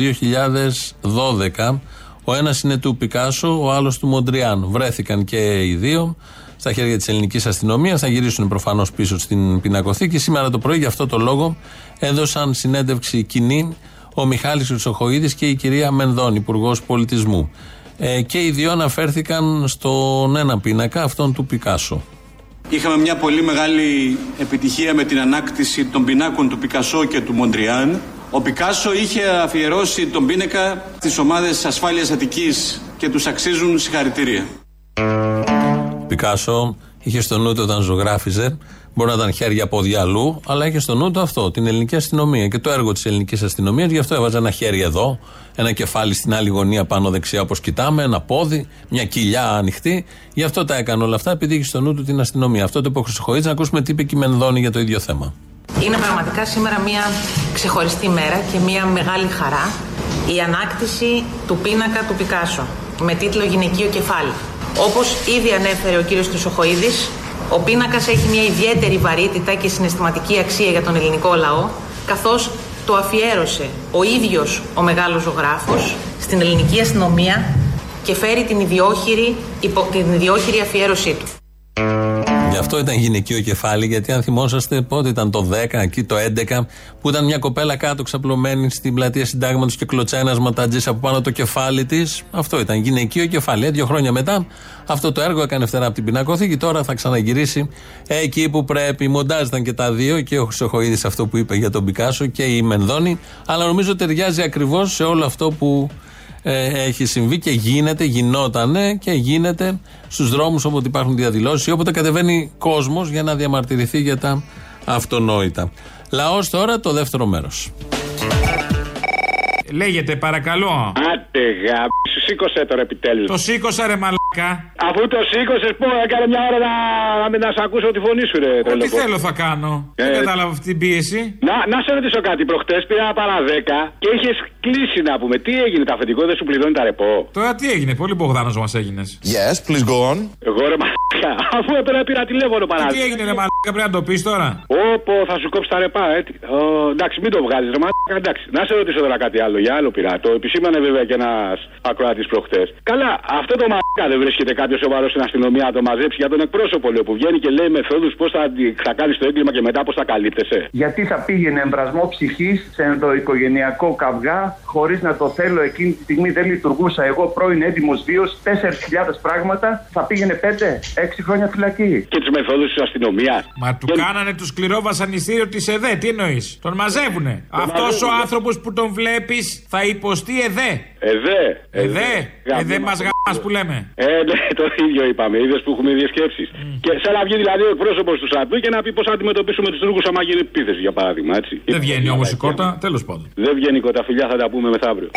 2012. Ο ένας είναι του Πικάσο, ο άλλος του Μοντριάν. Βρέθηκαν και οι δύο στα χέρια της ελληνικής αστυνομίας. Θα γυρίσουν προφανώς πίσω στην πινακοθήκη. Σήμερα το πρωί, γι' αυτό το λόγο, έδωσαν συνέντευξη κοινή ο Μιχάλης Χρυσοχοίδης και η κυρία Μενδών, Υπουργός Πολιτισμού. Ε, και οι δύο αναφέρθηκαν στον ένα πίνακα, αυτόν του Πικάσο. Είχαμε μια πολύ μεγάλη επιτυχία με την ανάκτηση των πινάκων του Πικασό και του Μοντριάν. Ο Πικάσο είχε αφιερώσει τον πίνακα στις ομάδες ασφάλειας Αττικής και τους αξίζουν συγχαρητήρια. Πικάσο είχε στο νου του όταν ζωγράφιζε. Μπορεί να ήταν χέρια πόδια αλλού, αλλά είχε στο νου του αυτό, την ελληνική αστυνομία και το έργο της ελληνικής αστυνομίας. Γι' αυτό έβαζε ένα χέρι εδώ, ένα κεφάλι στην άλλη γωνία πάνω δεξιά όπως κοιτάμε, ένα πόδι, μια κοιλιά ανοιχτή. Γι' αυτό τα έκανε όλα αυτά, επειδή είχε στο νου του την αστυνομία. Αυτό το είπε ο Χρυσοχοίδης, να ακούσουμε τι είπε και η Μενδώνη για το ίδιο θέμα. Είναι πραγματικά σήμερα μια ξεχωριστή μέρα και μια μεγάλη χαρά η ανάκτηση του πίνακα του Πικάσο με τίτλο Γυναικείο κεφάλι. Όπως ήδη ανέφερε ο κύριος Χρυσοχοίδης, ο πίνακας έχει μια ιδιαίτερη βαρύτητα και συναισθηματική αξία για τον ελληνικό λαό, καθώς το αφιέρωσε ο ίδιος ο μεγάλος ζωγράφος στην ελληνική αστυνομία και φέρει την ιδιόχειρη, υπο, την ιδιόχειρη αφιέρωσή του. Γι' αυτό ήταν γυναικείο κεφάλι, γιατί αν θυμόσαστε πότε ήταν το 10, εκεί το 11, που ήταν μια κοπέλα κάτω ξαπλωμένη στην πλατεία Συντάγματος και κλωτσά ένα ματατζή από πάνω το κεφάλι της. Αυτό ήταν γυναικείο κεφάλι. Ε, δύο χρόνια μετά αυτό το έργο έκανε φτερά από την πινακοθήκη. Τώρα θα ξαναγυρίσει εκεί που πρέπει. Μοντάζ και τα δύο και ο Χρυσοχοίδης αυτό που είπε για τον Πικάσο και η Μενδώνη. Αλλά νομίζω ταιριάζει ακριβώς σε όλο αυτό που ε, έχει συμβεί και γίνεται, γινότανε και γίνεται στους δρόμους όποτε υπάρχουν διαδηλώσεις, όποτε κατεβαίνει κόσμος για να διαμαρτυρηθεί για τα αυτονόητα. Λαός τώρα το δεύτερο μέρος. Λέγεται, παρακαλώ. Άντε γα... Σου σήκωσε τώρα επιτέλους. Το σήκωσα ρε μαλάκα. Αφού το σήκωσες, πω, έκανε μια ώρα να, να, να σε ακούσω τη φωνή σου, ρε Ό,τι τρελό. θέλω θα κάνω. Ε. Δεν κατάλαβα αυτή την πίεση. Να, να σε ρωτήσω κάτι. Προχτές πήρα παρά 10 και είχες κλείσει να πούμε. Τι έγινε, το αφεντικό δεν σου πληρώνει τα ρεπό. Τώρα τι έγινε, πολύ Μπογδάνος μας έγινες. Yes, please go on. Εγώ ρε μαλάκα. *laughs* Αφού τώρα πήρα τηλέφωνο παρά. Τι έγινε, ρε μαλάκα, πρέπει να το πεις τώρα. Όπω θα σου κόψει τα ρεπά, ε. τι- Ω, εντάξει, μην το βγάζεις, ρε μαλάκα. Εντάξει. Να σε ρωτήσω τώρα κάτι άλλο. Για άλλο πειρά. Το επισήμανε βέβαια και ένας ακροατής προχτές. Καλά, αυτό το μαλάκα δεν βρίσκεται κάποιος σοβαρός στην αστυνομία να το μαζέψει για τον εκπρόσωπο, λέω, που βγαίνει και λέει μεθόδου πώς θα, θα κάνει το έγκλημα και μετά πώς θα καλύπτεσαι. Γιατί θα πήγαινε εμβρασμό ψυχής σε ενδοοικογενειακό καυγά, χωρίς να το θέλω εκείνη τη στιγμή δεν λειτουργούσα εγώ πρώην έντιμο βίος, 4.000 πράγματα, θα πήγαινε 5-6 χρόνια φυλακή. Και τι μεθόδους της αστυνομίας. Μα του κάνανε το σκληρό βασανιστήριο της ΕΔΕ, τι εννοείς; Τον μαζεύουνε. Αυτός ο μαζεύουνε. άνθρωπος που τον βλέπεις θα υποστεί ΕΔΕ. Εδέ. ΕΔΕ, ΕΔΕ μας γαμάς που λέμε. Ε, ναι, *laughs* το ίδιο είπαμε. Είδες που έχουμε ίδιε σκέψεις. Και σαν να βγει δηλαδή ο εκπρόσωπος του ΣΑΤΟΥ και να πει πώς θα αντιμετωπίσουμε τους Τούρκους άμα γίνει επίθεση, για παράδειγμα. Έτσι. Δεν βγαίνει όμως η κότα, τέλος πάντων. Δεν βγαίνει η κότα, φιλιά, θα τα πούμε μεθαύριο.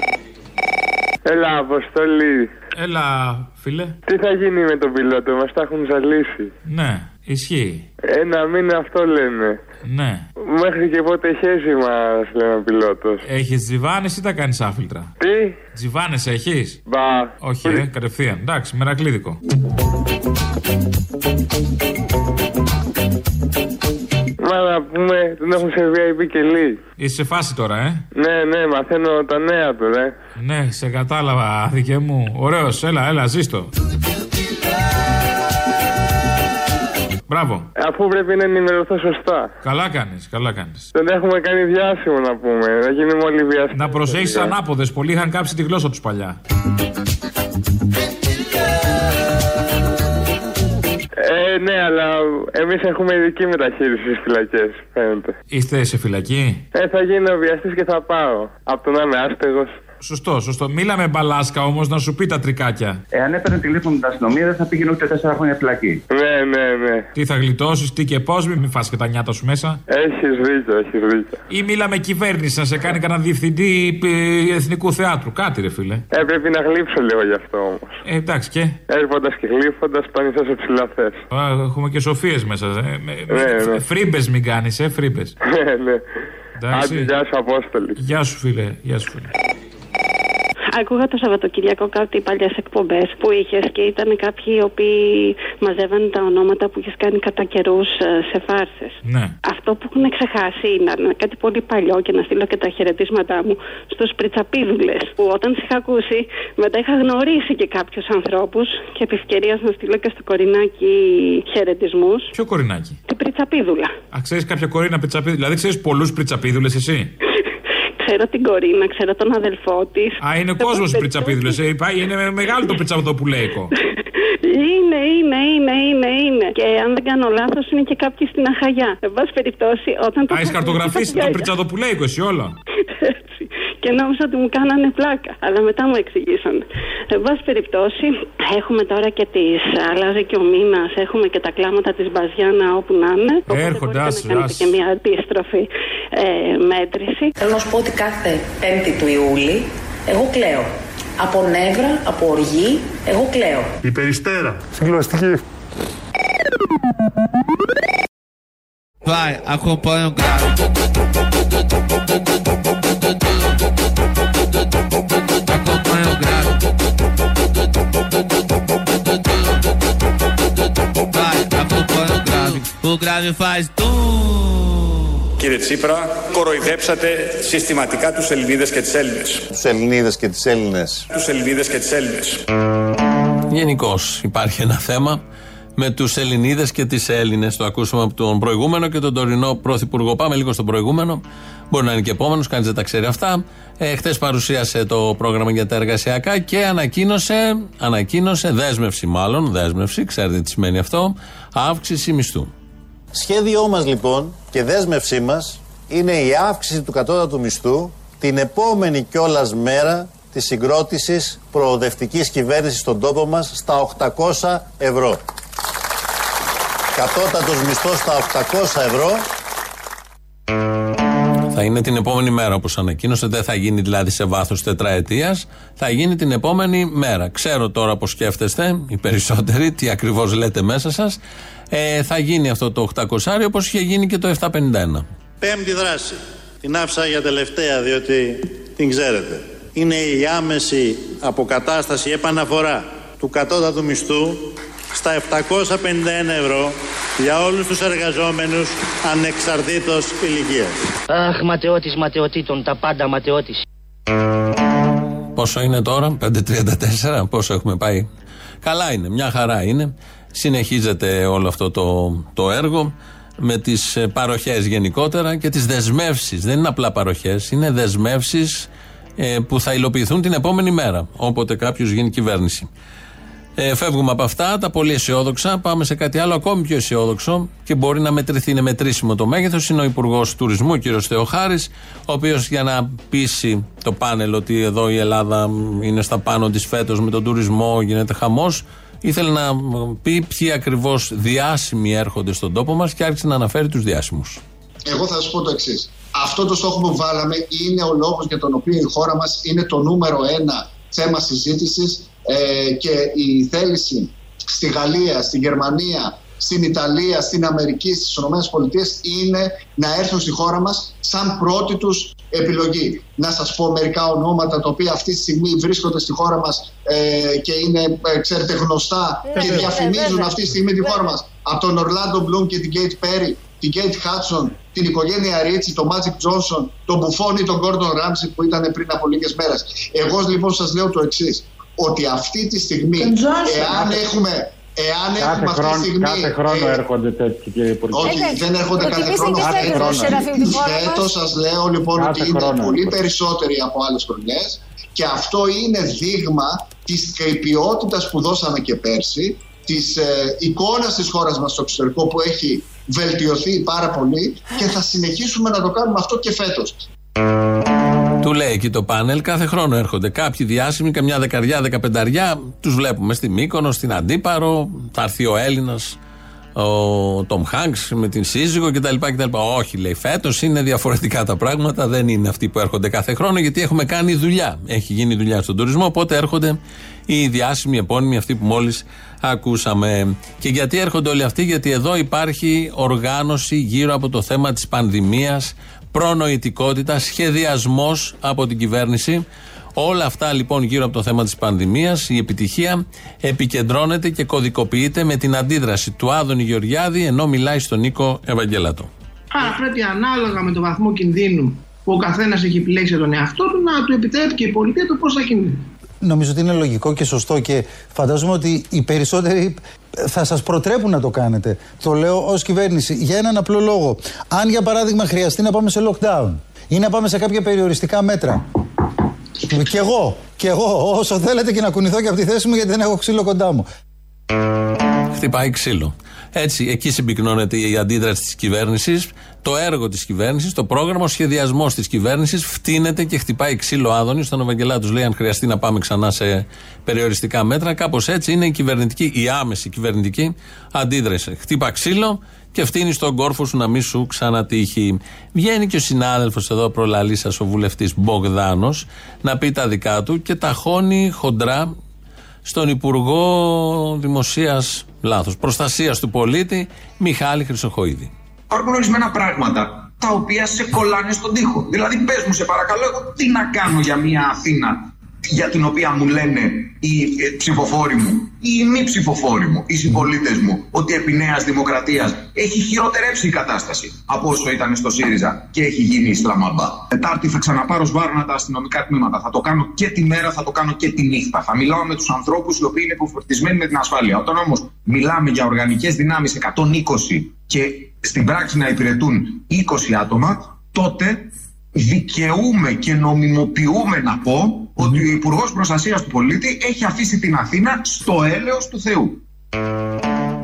Έλα, Αποστολή. Έλα, φίλε. Τι θα γίνει με τον πιλότο, μας τα έχουν ζαλίσει. Ναι, ισχύει. Ένα μήνα αυτό λένε. Ναι. Μέχρι και πότε χέζει μας, λέει ο πιλότος. Έχεις τζιβάνες ή τα κάνεις άφιλτρα; Τι; Τζιβάνες έχεις; Μπα. Όχι, ε, κατευθείαν. Εντάξει, μερακλείδικο. Μα να πούμε, τον έχουν σε VIP και λίγοι. Είσαι σε φάση τώρα, ε; Ναι, ναι, μαθαίνω τα νέα του, ρε. Ναι, σε κατάλαβα, δικέ μου. Ωραίος, έλα, έλα, ζήστο. Μπράβο. Αφού πρέπει να ενημερωθώ σωστά. Καλά κάνεις, καλά κάνεις. Τον έχουμε κάνει διάσημο να πούμε. Να γίνουμε όλοι διάσημοι. Να προσέχεις ανάποδες. Πολλοί είχαν κάψει τη γλώσσα τους παλιά. Ναι, αλλά εμείς έχουμε ειδική μεταχείριση στις φυλακές, φαίνεται. Είστε σε φυλακή; Ε, θα γίνω βιαστής και θα πάω. Από το να είμαι άστεγο. Σωστό, σωστό. Μίλα με μπαλάσκα όμως να σου πει τα τρικάκια. Εάν έπαιρνε τηλέφωνο με την αστυνομία, δεν θα πήγαινε ούτε τέσσερα χρόνια φυλακή. Ναι, ναι, ναι. Τι θα γλιτώσεις, τι και πώς, μην φας και τα νιάτα σου μέσα. Έχεις δίκιο, έχεις δίκιο. Ή μίλα με κυβέρνηση να σε κάνει κανένα διευθυντή ε, εθνικού θεάτρου. Κάτι ρε φίλε. Ε, πρέπει να γλύψω λίγο γι' αυτό όμως. Ε, εντάξει και; Έρχοντας και γλύφοντας, πάνε σε ψηλά θε. Α, έχουμε και σοφίες μέσα. Ε. Ναι, ναι. Φρίμπες μην κάνεις, ε, φρίμπες. *laughs* Ναι, ναι. Εντάξει. Άντε, γεια σου, Απόστολη. Γεια σου φίλε, γεια σου φίλε. Άκουγα το Σαββατοκύριακο κάτι παλιές εκπομπές που είχες και ήταν κάποιοι οι οποίοι μαζεύαν τα ονόματα που είχες κάνει κατά καιρούς σε φάρσες. Ναι. Αυτό που έχουν ξεχάσει ήταν κάτι πολύ παλιό και να στείλω και τα χαιρετίσματά μου στους πριτσαπίδουλες. Που όταν σε είχα ακούσει, μετά είχα γνωρίσει και κάποιους ανθρώπους και επί ευκαιρίας να στείλω και στο κορινάκι χαιρετισμούς. Ποιο κορινάκι; Την πριτσαπίδουλα. Α, ξέρεις κάποια κορίνα πριτσαπίδουλα. Δηλαδή ξέρεις πολλούς πριτσαπίδουλες εσύ; *laughs* Ξέρω την κορίνα, ξέρω τον αδελφό της. Α, είναι κόσμος οι πριτσαπίδουλε. Είναι μεγάλο το πριτσαπιδοπουλέικο. *laughs* Είναι, είναι, είναι, είναι, είναι. Και αν δεν κάνω λάθος, είναι και κάποιοι στην Αχαγιά. Εν πάση περιπτώσει, όταν το. Α, έχεις χαρτογραφήσει το πριτσαδοπουλέικο εσύ όλο. Έτσι. Και νόμιζα ότι μου κάνανε πλάκα. Αλλά μετά μου εξηγήσανε. Εν πάση περιπτώσει, έχουμε τώρα και τις. Αλλάζει και ο μήνας. Έχουμε και τα κλάματα της Μπαζιάνα όπου να είναι. Έρχονται, άσε, Κάνετε και μια αντίστροφη ε, μέτρηση. Θέλω να σου πω ότι κάθε 5η του Ιούλη εγώ κλαίω. Από νεύρα, από οργή, εγώ κλαίω. Η περιστέρα. Συγκλωστική. Vai, acompanha o grau. O grave faz tudo. Κύριε Τσίπρα, κοροϊδέψατε συστηματικά τους Ελληνίδες και τις Έλληνες. Τους Ελληνίδες και τις Έλληνες. Τους Ελληνίδες και τις Έλληνες. Γενικώ υπάρχει ένα θέμα με τους Ελληνίδες και τις Έλληνες. Το ακούσαμε από τον προηγούμενο και τον τωρινό πρωθυπουργό. Πάμε λίγο στον προηγούμενο. Μπορεί να είναι και επόμενος, κανείς δεν τα ξέρει αυτά. Ε, Χθες παρουσίασε το πρόγραμμα για τα εργασιακά και ανακοίνωσε, ανακοίνωσε δέσμευση, μάλλον δέσμευση, ξέρετε τι σημαίνει αυτό, αύξηση μισθού. Σχέδιό μας λοιπόν και δέσμευσή μας είναι η αύξηση του κατώτατου μισθού την επόμενη κιόλας μέρα της συγκρότησης προοδευτικής κυβέρνησης στον τόπο μας στα 800 ευρώ. Κατώτατος μισθός στα 800 ευρώ Θα είναι την επόμενη μέρα όπως ανακοίνωσε. Δεν θα γίνει δηλαδή σε βάθος τετραετίας. Θα γίνει την επόμενη μέρα. Ξέρω τώρα πώ σκέφτεστε οι περισσότεροι, τι ακριβώς λέτε μέσα σας. Ε, θα γίνει αυτό το 800 όπως είχε γίνει και το 751. Πέμπτη δράση. Την άφησα για τελευταία διότι την ξέρετε. Είναι η άμεση αποκατάσταση επαναφορά του κατώτατου μισθού στα 751 ευρώ για όλους τους εργαζόμενους ανεξαρτήτως ηλικίας. Αχ, ματαιώτης ματαιωτήτων, τα πάντα ματαιώτης. Πόσο είναι τώρα, 5.34, πόσο έχουμε πάει; Καλά είναι, μια χαρά είναι. Συνεχίζεται όλο αυτό το, το έργο με τις ε, παροχές γενικότερα και τις δεσμεύσεις. Δεν είναι απλά παροχές, είναι δεσμεύσεις ε, που θα υλοποιηθούν την επόμενη μέρα, όποτε κάποιος γίνει κυβέρνηση. Ε, φεύγουμε από αυτά, τα πολύ αισιόδοξα. Πάμε σε κάτι άλλο ακόμη πιο αισιόδοξο και μπορεί να μετρηθεί, είναι μετρήσιμο το μέγεθος. Είναι ο Υπουργός Τουρισμού, ο κ. Θεοχάρης, ο οποίος για να πείσει το πάνελ ότι εδώ η Ελλάδα είναι στα πάνω της φέτος με τον τουρισμό, γίνεται χαμός, ήθελε να πει ποιοι ακριβώς διάσημοι έρχονται στον τόπο μας και άρχισε να αναφέρει τους διάσημους. Εγώ θα σας πω το εξής. Αυτό το στόχο που βάλαμε είναι ο λόγος για τον οποίο η χώρα μας είναι το νούμερο ένα θέμα συζήτησης ε, και η θέληση στη Γαλλία, στη Γερμανία, στην Ιταλία, στην Αμερική, στις ΗΠΑ είναι να έρθουν στη χώρα μας σαν πρώτη τους επιλογή. Να σας πω μερικά ονόματα τα οποία αυτή τη στιγμή βρίσκονται στη χώρα μας ε, και είναι, ε, ξέρετε, γνωστά και διαφημίζουν αυτή τη στιγμή τη χώρα μας. Από τον Ορλάντο Μπλουμ και την Κέιτ Πέρι, την Κέιτ Χάτσον, την οικογένεια Ρίτσι, τον Μάτζικ Τζόνσον, τον Μπουφόνι, τον Γκόρντον Ράμσι που ήταν πριν από λίγες μέρες. Εγώ λοιπόν σας λέω το εξής ότι αυτή τη στιγμή, εάν έχουμε Εάν κάθε έχουμε αυτή χρόνο, τη στιγμή. Κάθε χρόνο ε, έρχονται τέτοιοι κύριε Υπουργέ. όχι, δεν έρχονται κάθε Προτιμήσεις χρόνο. και Κάθε φέτος, χρόνο. Σεραφείμ, τη χώρα Φέτος μας. σας λέω λοιπόν Κάθε ότι είναι χρόνο πολύ έρχονται. περισσότεροι από άλλες χρονιές και αυτό είναι δείγμα της ποιότητας που δώσαμε και πέρσι της ε, εικόνας της χώρας μας στο εξωτερικό που έχει βελτιωθεί πάρα πολύ και θα συνεχίσουμε να το κάνουμε αυτό και φέτος. Του λέει εκεί το πάνελ, κάθε χρόνο έρχονται κάποιοι διάσημοι, καμιά δεκαριά, δεκαπενταριά. Τους βλέπουμε στη Μύκονο, στην Αντίπαρο. Θα έρθει ο Έλληνας, ο Τόμ Χάγκ με την σύζυγο κτλ. κτλ. Όχι, λέει, φέτος είναι διαφορετικά τα πράγματα. Δεν είναι αυτοί που έρχονται κάθε χρόνο, γιατί έχουμε κάνει δουλειά. Έχει γίνει δουλειά στον τουρισμό, οπότε έρχονται οι διάσημοι επώνυμοι, αυτοί που μόλις ακούσαμε. Και γιατί έρχονται όλοι αυτοί, γιατί εδώ υπάρχει οργάνωση γύρω από το θέμα της πανδημίας προνοητικότητα, σχεδιασμός από την κυβέρνηση. Όλα αυτά λοιπόν γύρω από το θέμα της πανδημίας, η επιτυχία επικεντρώνεται και κωδικοποιείται με την αντίδραση του Άδωνη Γεωργιάδη ενώ μιλάει στον Νίκο Ευαγγελάτο. Άρα πρέπει ανάλογα με το βαθμό κινδύνου που ο καθένας έχει επιλέξει για τον εαυτό του να του επιτρέπει και η πολιτεία το πώς θα κινδύνει. Νομίζω ότι είναι λογικό και σωστό και φαντάζομαι ότι οι περισσότεροι θα σας προτρέπουν να το κάνετε. Το λέω ως κυβέρνηση για έναν απλό λόγο. Αν για παράδειγμα χρειαστεί να πάμε σε lockdown ή να πάμε σε κάποια περιοριστικά μέτρα. Κι εγώ, κι εγώ, όσο θέλετε και να κουνηθώ και από τη θέση μου γιατί δεν έχω ξύλο κοντά μου. Χτυπάει ξύλο. Έτσι, εκεί συμπυκνώνεται η αντίδραση της κυβέρνησης, το έργο της κυβέρνησης, το πρόγραμμα, ο σχεδιασμός της κυβέρνησης φτύνεται και χτυπάει ξύλο άδωνη. Στον Ευαγγελάτο λέει: Αν χρειαστεί να πάμε ξανά σε περιοριστικά μέτρα, κάπως έτσι είναι η κυβερνητική, η άμεση κυβερνητική αντίδραση. Χτύπα ξύλο και φτύνει στον κόρφο σου να μην σου ξανατύχει. Βγαίνει και ο συνάδελφος εδώ, προλαλή σα, ο βουλευτής Μπογδάνος, να πει τα δικά του και ταχώνει χοντρά στον Υπουργό Δημοσίας, λάθος, Προστασίας του Πολίτη, Μιχάλη Χρυσοχοίδη. Υπάρχουν ορισμένα πράγματα τα οποία σε κολλάνε στον τοίχο. Δηλαδή, πες μου, σε παρακαλώ, εγώ τι να κάνω για μια Αθήνα για την οποία μου λένε οι ε, ψηφοφόροι μου ή οι μη ψηφοφόροι μου, οι συμπολίτες μου, ότι επί Νέας Δημοκρατίας έχει χειροτερέψει η κατάσταση από όσο ήταν στο ΣΥΡΙΖΑ και έχει γίνει Ισλαμαμπά. Τετάρτη θα ξαναπάρω σβάρνα τα αστυνομικά τμήματα. Θα το κάνω και τη μέρα, θα το κάνω και τη νύχτα. Θα μιλάω με τους ανθρώπους οι οποίοι είναι υποφορτισμένοι με την ασφάλεια. Όταν όμω μιλάμε για οργανικές δυνάμεις 120 και στην πράξη να υπηρετούν 20 άτομα, τότε δικαιούμε και νομιμοποιούμε να πω ότι ο Υπουργός Προστασίας του Πολίτη έχει αφήσει την Αθήνα στο έλεος του Θεού.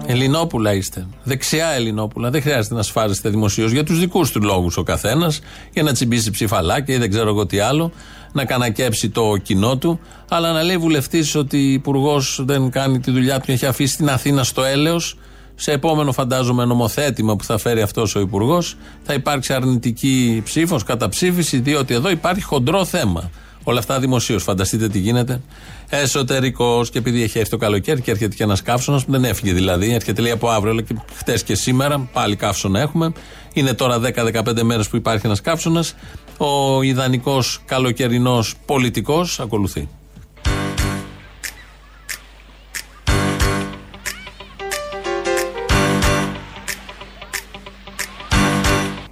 Ελληνόπουλα είστε. Δεξιά Ελληνόπουλα. Δεν χρειάζεται να σφάζεστε δημοσίως για τους δικούς του λόγους ο καθένας, για να τσιμπήσει ψηφαλάκια ή δεν ξέρω εγώ τι άλλο, να κανακέψει το κοινό του. Αλλά να λέει βουλευτής ότι ο Υπουργός δεν κάνει τη δουλειά του και έχει αφήσει την Αθήνα στο έλεος σε επόμενο φαντάζομαι νομοθέτημα που θα φέρει αυτός ο Υπουργός θα υπάρξει αρνητική ψήφος, καταψήφιση, διότι εδώ υπάρχει χοντρό θέμα. Όλα αυτά δημοσίως. Φανταστείτε τι γίνεται. Εσωτερικός και επειδή έχει έρθει το καλοκαίρι και έρχεται και ένας καύσωνας που δεν έφυγε δηλαδή. Έρχεται λέει από αύριο, αλλά και χτες και σήμερα πάλι καύσωνα έχουμε. Είναι τώρα 10-15 μέρες που υπάρχει ένας καύσωνας. Ο ιδανικός καλοκαιρινός πολιτικός ακολουθεί.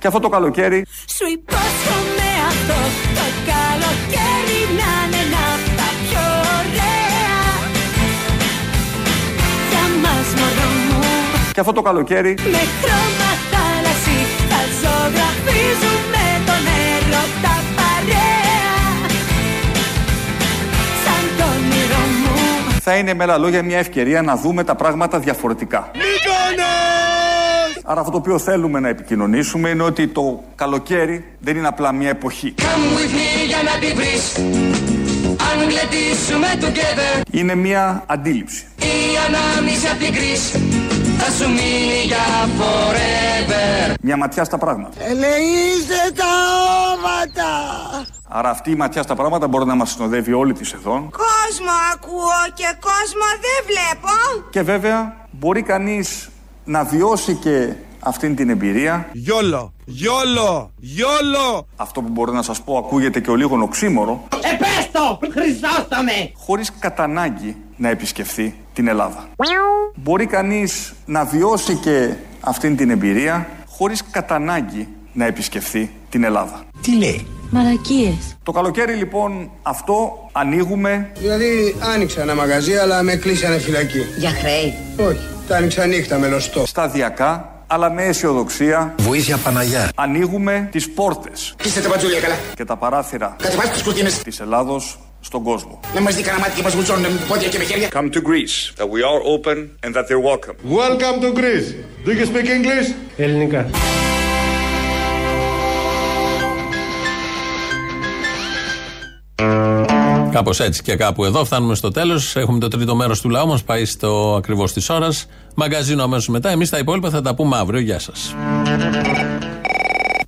Και αυτό το καλοκαίρι. Σου υπόσχομαι αυτό το καλοκαίρι να είναι ένα απ' τα πιο ωραία. Για μας μωρό μου. Και αυτό το καλοκαίρι. Με χρώμα θάλασσι θα ζωγραφίζουμε τον έρωτα παρέα. Σαν το όνειρό μου. Θα είναι με άλλα λόγια μια ευκαιρία να δούμε τα πράγματα διαφορετικά. Άρα αυτό το οποίο θέλουμε να επικοινωνήσουμε είναι ότι το καλοκαίρι δεν είναι απλά μια εποχή. Come with me για να τη βρεις Αν γλεντήσουμε together Είναι μια αντίληψη. Η ανάμνηση απ' την κρίση Θα σου μείνει για forever Μια ματιά στα πράγματα. Ελεήστε τα όματα Άρα αυτή η ματιά στα πράγματα μπορεί να μας συνοδεύει όλη της σεζόν. Κόσμο ακούω και κόσμο δεν βλέπω Και βέβαια μπορεί κανείς να βιώσει και αυτήν την εμπειρία. Γιόλο, γιόλο, γιόλο Αυτό που μπορώ να σας πω ακούγεται και ο λίγο οξύμορο. Επέστο, Χρυσόστομε χωρίς κατά ανάγκη να επισκεφθεί την Ελλάδα. Μπορεί κανείς να βιώσει και αυτήν την εμπειρία χωρίς κατά ανάγκη να επισκεφθεί την Ελλάδα. Τι λέει; Μαρακίες Το καλοκαίρι λοιπόν αυτό ανοίγουμε Δηλαδή άνοιξα ένα μαγαζί αλλά με κλείσανε φυλακή. Για χρέη Όχι, τα άνοιξα νύχτα με λωστό. σταδιακά αλλά με αισιοδοξία Βοήθεια Παναγιά. ανοίγουμε τις πόρτες Είστε τα μπατζούλια καλά. και τα παράθυρα Κατεβάστε τις κουρτίνες. της Ελλάδος στον κόσμο. Να μας δει κανένα μάτι και μας γουτσώνουν με πόδια και με χέρια. Come to Greece, that we are open and that they're welcome. Welcome to Greece. Do you speak English? Ελληνικά. Κάπως έτσι και κάπου εδώ φτάνουμε στο τέλος. Έχουμε το τρίτο μέρος του λαού μας πάει στο ακριβώς της ώρας. Μαγκαζίνο αμέσως μετά. Εμείς τα υπόλοιπα θα τα πούμε αύριο. Γεια σας.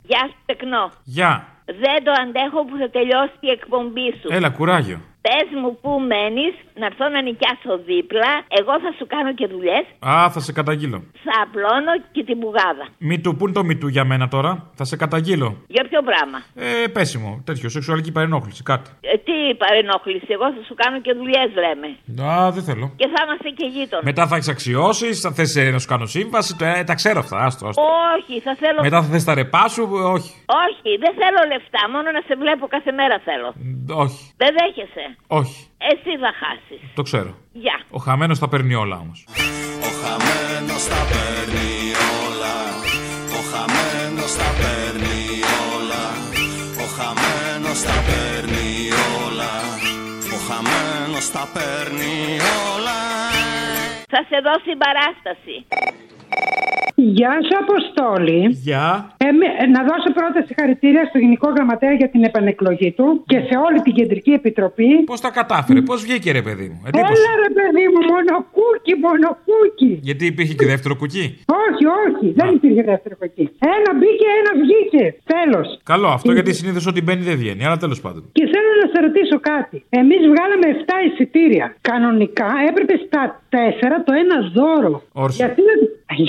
Γεια σου, τεκνό. Γεια. Δεν το αντέχω που θα τελειώσει η εκπομπή σου. Έλα, κουράγιο. Πες μου πού μένεις, να έρθω να νοικιάσω δίπλα. Εγώ θα σου κάνω και δουλειές. Α, θα σε καταγγείλω. Θα απλώνω και την μπουγάδα. Μη του, πού είναι το μη του για μένα τώρα; Θα σε καταγγείλω. Για ποιο πράγμα; Ε, πέσιμο. Τέτοιο, σεξουαλική παρενόχληση, κάτι. Ε, τι παρενόχληση, εγώ θα σου κάνω και δουλειές, βρέμε. Α, δεν θέλω. Και θα είμαστε και γείτονες. Μετά θα έχεις αξιώσεις, θα θες να σου κάνω σύμβαση. Ε, τα ξέρω αυτά, άστο. άστο. Όχι, θα θέλω. Μετά θα θες τα ρεπά σου, ε, όχι. Όχι, δεν θέλω λεφτά, μόνο να σε βλέπω κάθε μέρα θέλω. Όχι. Δεν δέχεσαι. Όχι. Εσύ θα χάσεις. Το ξέρω. Γεια. Ο χαμένος τα παίρνει όλα όμως. Ο χαμένος τα παίρνει όλα. Ο χαμένος τα παίρνει όλα. Ο χαμένος τα παίρνει όλα. Ο χαμένος τα παίρνει όλα. Θα σε δώσει παράσταση. Γεια σου, Αποστόλη. Γεια. Ε, με- να δώσω πρώτα συγχαρητήρια στο Γενικό Γραμματέα για την επανεκλογή του και σε όλη την Κεντρική Επιτροπή. Πώς τα κατάφερε, πώς βγήκε ρε παιδί μου. Εντύπωση. Έλα ρε παιδί μου, μονοκούκι, μονοκούκι. Γιατί υπήρχε και δεύτερο κουκί; Όχι, όχι, δεν υπήρχε δεύτερο κουκί. Ένα μπήκε, ένα βγήκε. Τέλος. Καλό αυτό γιατί συνήθως ό,τι μπαίνει δεν βγαίνει, αλλά τέλος πάντων. Και θέλω να σε ρωτήσω κάτι. Εμείς βγάλαμε 7 εισιτήρια. Κανονικά έπρεπε στα 4 το ένα δώρο. Όρσε. Γιατί δεν.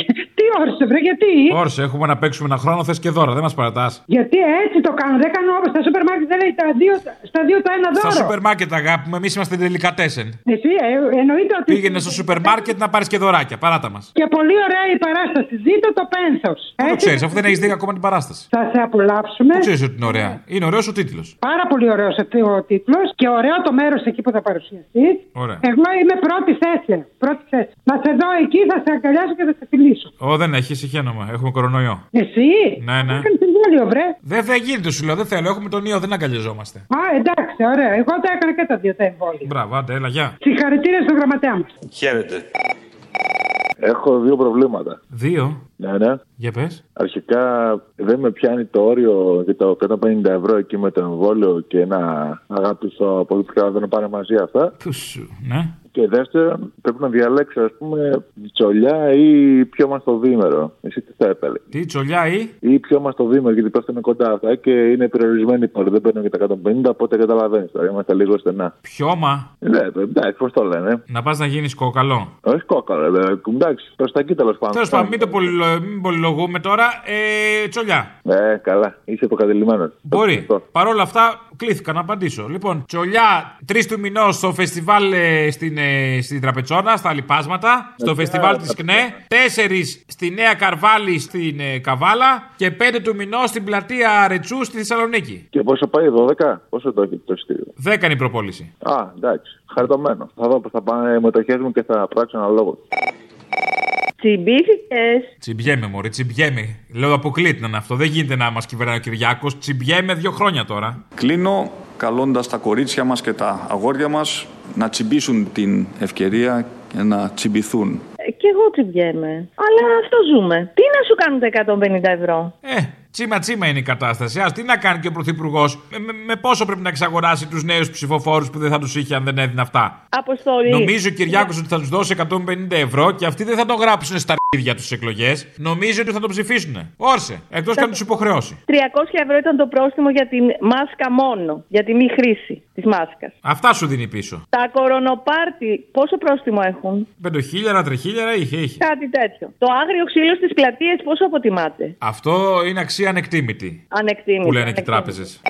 *laughs* Τι όρσε, βρε, γιατί; Όρσε, έχουμε να παίξουμε ένα χρόνο, θες και δώρα, δεν μας παρατάς. Γιατί έτσι το κάνω. Δεν κάνω όπως στα σούπερ μάρκετ. Δεν λέει τα δύο, στα δύο το ένα δώρο. Στα σούπερ μάρκετ, αγάπη μου, εμείς είμαστε τελικά τέσσερ. Εσύ, ε, εννοείται ότι. Πήγαινε στο σούπερ μάρκετ να πάρεις και δωράκια, παράτα μας. Και πολύ ωραία η παράσταση. Ζήτω το πένθος. Πού το ξέρεις, αφού δεν έχεις δει ακόμα την παράσταση. Θα σε απολαύσουμε. Πού ξέρεις ότι είναι ωραία. Είναι ωραίος ο τίτλος. Πάρα πολύ ωραίος ο τίτλος και ωραίο το μέρος εκεί που θα παρουσιαστείς. Ωραία. Εγώ είμαι πρώτη θέση. Πρώτη θέση. Να σε δω εκεί, θα σε αγκαλιάσω και θα σε φιλήσω. Ω, δεν έχει, ησυχαίνομαι. Έχουμε κορονοϊό. Εσύ; Ναι, ναι. Έκανε συμβόλαιο, βρε. Δεν θα γίνεται, σου λέω, δεν θέλω. Έχουμε τον ιό, δεν αγκαλιαζόμαστε. Α, εντάξει, ωραία. Εγώ τα έκανα και τα δύο τα εμβόλια. Μπράβο, άντε, έλα, γεια. Συγχαρητήρια στον γραμματέα μας. Χαίρετε. Έχω δύο προβλήματα. Δύο; Ναι, ναι. Για πες. Αρχικά δεν με πιάνει το όριο για το 150 ευρώ εκεί με το εμβόλιο και να αγάπησω πολιτικά δεν πάνε μαζί αυτά. Πού σου, ναι. Και δεύτερον, πρέπει να διαλέξω, ας πούμε, τσολιά ή πιο μας το δίμερο. Εσύ τι θα έπαιρνες; Τι, τσολιά ή; Ή πιο μας το δίμερο, γιατί πέφτουν κοντά αυτά και είναι περιορισμένοι πόροι. Δεν παίρνουν και τα 150, οπότε καταλαβαίνεις τώρα. Είμαστε λίγο στενά. Πιώμα. Ναι, εντάξει, πώς το λένε. Να πας να γίνεις κόκαλο. Όχι κόκαλο, βέβαια. Εντάξει, προς τα εκεί τέλος πάντων. Τέλος πάντων, μην το πολυλο- μην πολυλογούμε τώρα. Ε, τσολιά. Ε, καλά, είσαι υποκατελημένο. Μπορεί. Παρ' όλα αυτά, κλήθηκα να απαντήσω. Λοιπόν, τσολιά, τρεις του μηνός στο φεστιβάλ ε, στην, ε, στην Τραπετσόνα, στα Λιπάσματα. Στο φεστιβάλ της ΚΝΕ. Τέσσερις στη Νέα Καρβάλη στην ε, Καβάλα. Και πέντε του μηνός στην πλατεία Ρετσού στη Θεσσαλονίκη. Και πόσο πάει, 12, πόσο το έχει το ειστήριο. Δέκα είναι η προπόληση. Α, εντάξει, χαριτωμένο. Θα δω πώς θα πάνε οι μετοχέ μου και θα πράξω ένα λόγο. Τσιμπήθηκες. Τσιμπιέμαι, Μωρή, τσιμπιέμαι. Λέω αποκλείται να είναι αυτό. Δεν γίνεται να μας κυβερνάει ο Κυριάκος. Τσιμπιέμαι δύο χρόνια τώρα. Κλείνω καλώντας τα κορίτσια μας και τα αγόρια μας να τσιμπήσουν την ευκαιρία και να τσιμπηθούν. Ε, Κι εγώ τσιμπιέμαι. Αλλά αυτό ζούμε. Τι να σου κάνουν τα 150 ευρώ; Ε, τσίμα τσίμα είναι η κατάσταση. Α τι να κάνει και ο Πρωθυπουργός; Με, με- με πόσο πρέπει να εξαγοράσει τους νέους ψηφοφόρους που δεν θα τους είχε αν δεν έδινε αυτά; Αποστολή. Νομίζω ο Κυριάκος ότι θα τους δώσει 150 ευρώ και αυτοί δεν θα τον γράψουν στα αρχίδια τους εκλογές. Νομίζω ότι θα τον ψηφίσουν. Όρσε. Εκτός και αν τους υποχρεώσει. 300 ευρώ ήταν το πρόστιμο για τη μάσκα μόνο. Για τη μη χρήση της μάσκας. Αυτά σου δίνει πίσω. Τα κορονοπάρτι πόσο πρόστιμο έχουν; Πεντοχίλιαρα, τριχίλιαρα είχε, είχε. Κάτι τέτοιο. Το άγριο ξύλο στις πλατείες πόσο αποτιμάτε. Αυτό είναι αξία ανεκτήμητη. Που λένε και οι τράπεζες.